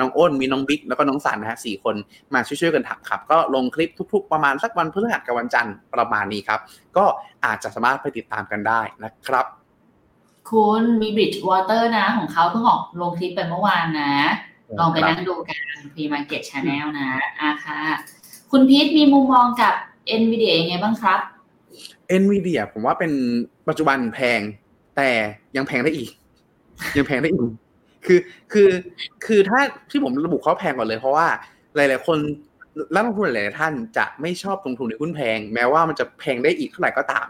น้องอ้นมีน้องบิ๊กแล้วก็น้องสันนะฮะสี่คนมาช่วยๆกันทำครับ ก็ลงคลิปทุก ๆ ประมาณสักวันพฤหัสกับวันจันทร์ประมาณนี้ครับ ก็อาจจะสามารถไปติดตามกันได้นะครับ คุณมี Bridge Water นะ ของเขาเพิ่งออกลงคลิปไปเมื่อวานนะ ลองไปนั่งดูกัน Pre Market Channel นะอาค่ะ คุณพีทมีมุมมองกับ NVIDIA ยังไงบ้างครับเอ็นวีเดียผมว่าเป็นปัจจุบันแพงแต่ยังแพงได้อีก ยังแพงได้อีก คือคือคือถ้าที่ผมระบุเขาแพงก่อนเลย เพราะว่าหลาย ๆ คนนักลงทุนหลายๆท่านจะไม่ชอบลงทุนในหุ้นแพง แม้ว่ามันจะแพงได้อีกเท่าไหร่ก็ตาม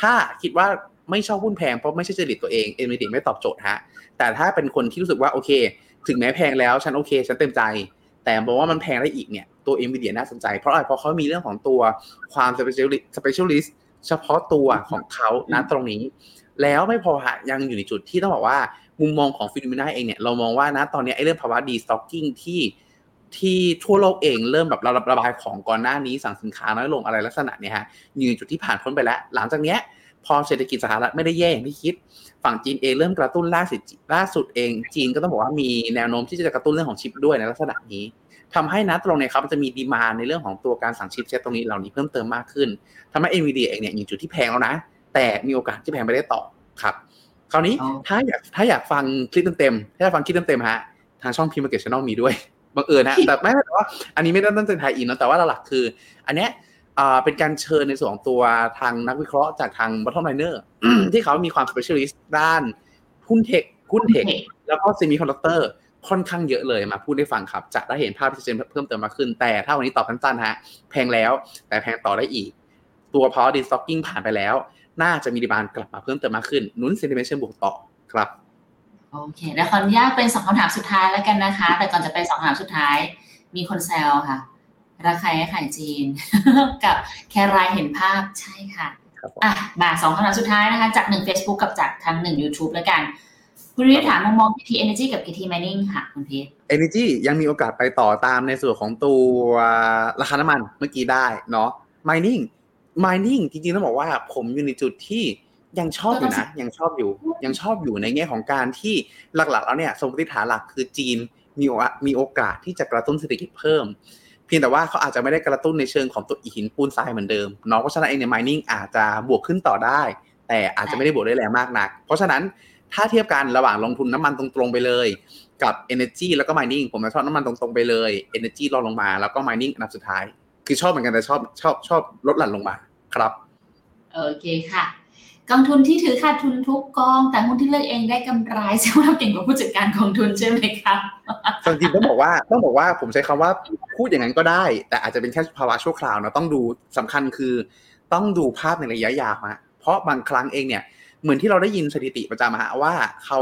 ถ้าคิดว่าไม่ชอบหุ้นแพงเพราะไม่ใช่จริตตัวเองเอ็นวีดีไม่ตอบโจทย์ฮะแต่ถ้าเป็นคนที่รู้สึกว่าโอเค ถึงแม้แพงแล้วฉันโอเค ฉันเต็มใจ แต่บอกว่ามันแพงได้อีกเนี่ยตัว NVIDIA น่าสนใจ เพราะอะไรเพราะเขามีเรื่องของตัวความ specialist specialist เฉพาะตัวของเขานะตรงนี้ แล้วไม่พอฮะยังอยู่ในจุดที่ต้องบอกว่า มุมมองของฟิโนเมนาเองเนี่ยเรามองว่านะตอนนี้ไอ้เรื่องภาวะ destocking ที่ที่ทั่วโลกเองเริ่มแบบระบายของก่อนหน้านี้สั่งสินค้าน้อยลงอะไรลักษณะเนี่ยฮะอยู่ในจุดที่ผ่านพ้นไปแล้ว หลังจากเนี้ยพอเศรษฐกิจสหรัฐไม่ได้แย่อย่างที่คิด ฝั่งจีนเองเริ่มกระตุ้นล่าสุดล่าสุดเอง จีนก็ต้องบอกว่ามีแนวโน้มที่จะกระตุ้นเรื่องของชิปด้วยในลักษณะนี้ทำให้นะตรงนี้ครับมันจะมี demand ในเรื่องของตัวการสั่ง chipset ตรงนี้เหล่านี้เพิ่มเติมมากขึ้นทำให้ NVIDIA เองเนี่ยอยู่จุดที่แพงแล้วนะ แต่มีโอกาสที่แพงไปได้ต่อครับ คราวนี้อ๋อถ้าอยากถ้าอยากฟังคลิปเต็มๆถ้าอยากฟังคลิปเต็มๆฮะทางช่อง Pre Market Channel มีด้วยบังเอิญฮะแต่ไม่แต่ว่าอันนี้ไม่ได้ตั้งใจ tie-in เนอะแต่ว่าหลักๆคือ อันเนี้ยอ่าเป็นการเชิญในส่วนของตัวทางนักวิเคราะห์จากทาง Bottom Liner ที่เขามีความ specialist ด้านหุ้นเทคหุ้นเทคแล้วก็ semi conductor ค่อนข้างเยอะเลยมาพูดให้ฟังครับ จะได้เห็นภาพที่ชัดเจนเพิ่มเติมมากขึ้น แต่ถ้าวันนี้ตอบสั้นๆฮะ แพงแล้วแต่แพงต่อได้อีก ตัว power destocking ผ่านไปแล้ว น่าจะมีดีมานกลับมาเพิ่มเติมมากขึ้นหนุน sentiment เชิงบวกต่อครับโอเคแล้วขออนุญาตเป็นสองคำถามสุดท้ายแล้วกันนะคะ แต่ก่อนจะไปสองคำถามสุดท้าย มีคนแซวค่ะราคาไข่จีน กับแครายเห็นภาพใช่ค่ะครับผมอะมาสองคำถามสุดท้ายนะคะ จากหนึ่ง Facebook กับจากทางหนึ่ง YouTube แล้วกันคุณพีทถามมุมมอง PT Energy กับ PT Mining ค่ะคุณพีท Energy ยังมีโอกาสไปต่อตามในส่วนของตัวราคาน้ำมันเมื่อกี้ได้เนาะ Mining Mining จริงๆต้องบอกว่าผมอยู่ในจุดที่ยังชอบอยู่นะ ยังชอบอยู่ ยังชอบอยู่ในแง่ของการที่หลักๆแล้วเนี่ยสมมติฐานหลักคือจีนมีโอมีโอกาสที่จะกระตุ้นเศรษฐกิจเพิ่ม เพียงแต่ว่าเขาอาจจะไม่ได้กระตุ้นในเชิงของตัวหินปูนทรายเหมือนเดิมเนาะเพราะฉะนั้นเองเนี่ย mining อาจจะบวกขึ้นต่อได้ แต่อาจจะไม่ได้บวกได้แรงมากนัก เพราะฉะนั้นถ้าเทียบกันระหว่างลงทุนน้ำมันตรงๆไปเลย กับ energy แล้วก็ mining ผมจะชอบน้ำมันตรงๆไปเลย energy รองลงมาแล้วก็ mining อันดับสุดท้าย คือชอบเหมือนกันแต่ชอบชอบชอบลดหลั่นลงมาครับโอเคค่ะกองทุนที่ถือขาดทุนทุกกอง แต่หุ้นที่เลือกเองได้กำไรแสดงว่าเราเก่งกว่าผู้จัดการกองทุนใช่ไหมครับจริงๆต้องบอกว่าต้องบอกว่าผมใช้คำว่าพูดอย่างนั้นก็ได้ แต่อาจจะเป็นแค่ภาวะชั่วคราวนะต้องดูสำคัญคือ ต้องดูภาพในระยะยาวฮะเพราะบางครั้งเองเนี่ย เหมือนที่เราได้ยินสถิติประจำฮะว่าเขา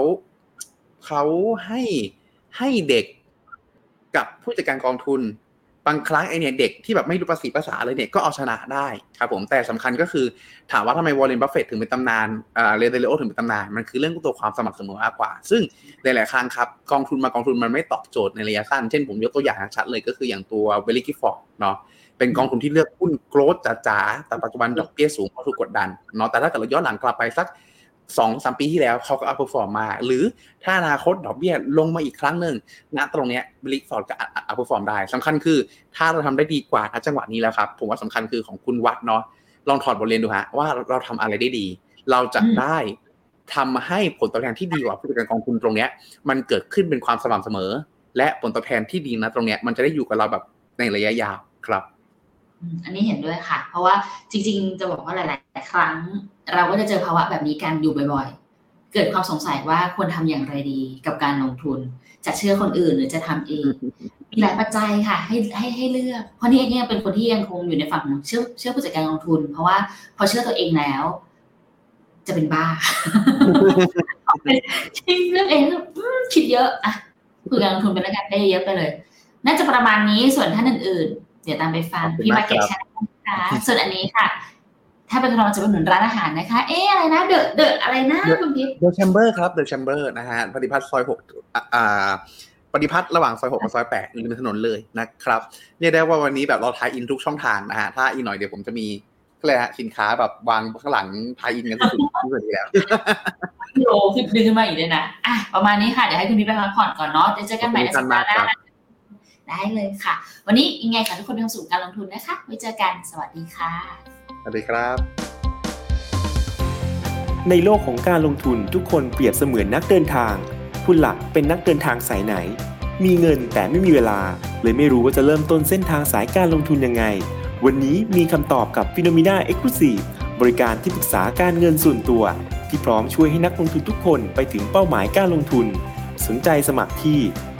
เขาให้ให้เด็กกับผู้จัดการกองทุน บางครั้งไอเนี่ยเด็กที่แบบไม่รู้ภาษีภาษาเลยเนี่ยก็เอาชนะได้ครับผมแต่สำคัญก็คือถามว่าทำไมวอร์เรนบัฟเฟตถึงเป็นตำนานอ่าเรย์ ดาลิโอถึงเป็นตำนาน มันคือเรื่องตัวความสม่ำเสมอมากกว่า ซึ่งหลายๆครั้งครับกองทุนมากองทุนมันไม่ตอบโจทย์ในระยะสั้น เช่นผมยกตัวอย่างชัดเลยก็คืออย่างตัว Baillie Gifford เนาะเป็นกองทุนที่เลือกหุ้น growth จ๋าๆแต่ปัจจุบันดอกเบี้ยสูงเพราะถูกกดดันเนาะแต่ถ้าเกิดเราย้อนหลังกลับไปสัก สองสามปีที่แล้วเขาก็ outperform มา หรือถ้าอนาคตดอกเบี้ยลงมาอีกครั้งหนึ่งณตรงเนี้ย Baillie Gifford ก็ outperform ได้สำคัญคือ ถ้าเราทำได้ดีกว่าณจังหวะนี้แล้วครับ ผมว่าสำคัญคือของคุณวัดเนาะลองถอดบทเรียนดูฮะว่าเราทำอะไรได้ดี เราจะได้ทำให้ผลตอบแทนที่ดีกว่าผู้จัดการกองทุนตรงเนี้ย มันเกิดขึ้นเป็นความสม่ำเสมอ และผลตอบแทนที่ดีนะตรงเนี้ยมันจะได้อยู่กับเราแบบในระยะยาวครับ อืมอันนี้เห็นด้วยค่ะ เพราะว่าจริง ๆ จะบอกว่าหลาย ๆ ครั้ง เราก็จะเจอภาวะแบบนี้กันอยู่บ่อย ๆ เกิดความสงสัยว่าควรทำอย่างไรดีกับการลงทุน จะเชื่อคนอื่นหรือจะทำเองมีหลายปัจจัยค่ะ ให้ให้ให้เลือก เพราะนี่เองเนี่ยเป็นคนที่ยังคงอยู่ในฝั่งของเชื่อเชื่อผู้จัดการลงทุน เพราะว่าพอเชื่อตัวเองแล้ว จะเป็นบ้าจริงเลือกเองแล้วอืมคิดเยอะอะคุยการลงทุนไปแล้วกันได้เยอะไปเลย น่าจะประมาณนี้ส่วนท่านอื่น ๆ เดี๋ยวตามไปฟังขอบคุณพี่มากมาเก็ตครับชนะคะส่วนอันนี้ค่ะ ถ้าเป็นเราจะไปหนุนร้านอาหารนะคะ เอ๊ะอะไรนะเดอะเดอะอะไรนะคุณพิษ The Chamber ครับ The Chamber นะฮะปฏิพัฒน์ซอยหกอ่าอ่าปฏิพัฒน์ระหว่างซอยหกกับซอยแปดริมถนนเลยนะครับเรียกได้ว่าวันนี้แบบเราทายอินทุกช่องทางนะฮะถ้าอีกหน่อยเดี๋ยวผมจะมีก็เลยกฮะสินค้าแบบวางข้างหลังทายอินกันสุดๆที่สุดนี้แล้วโลขึ้นดึงขึ้นมาอีกเลยนะอะประมาณนี้ค่ะเดี๋ยวให้คุณพิษไปพักผ่อนก่อนเนาะเดี๋ยวเจอกันใหม่ในสัปดาห์หน้า ได้เลยค่ะ วันนี้ยังไงค่ะทุกคนมีความสุขกับการลงทุนนะคะ ไว้เจอกันสวัสดีค่ะ สวัสดีครับ ในโลกของการลงทุนทุกคนเปรียบเสมือนนักเดินทาง คุณหลักเป็นนักเดินทางสายไหน มีเงินแต่ไม่มีเวลา เลยไม่รู้ว่าจะเริ่มต้นเส้นทางสายการลงทุนยังไง วันนี้มีคำตอบกับ p h e n o m e n a Exclusive บริการที่ปรึกษาการเงินส่วนตัว ที่พร้อมช่วยให้นักลงทุนทุกคนไปถึงเป้าหมายการลงทุน สนใจสมัครที่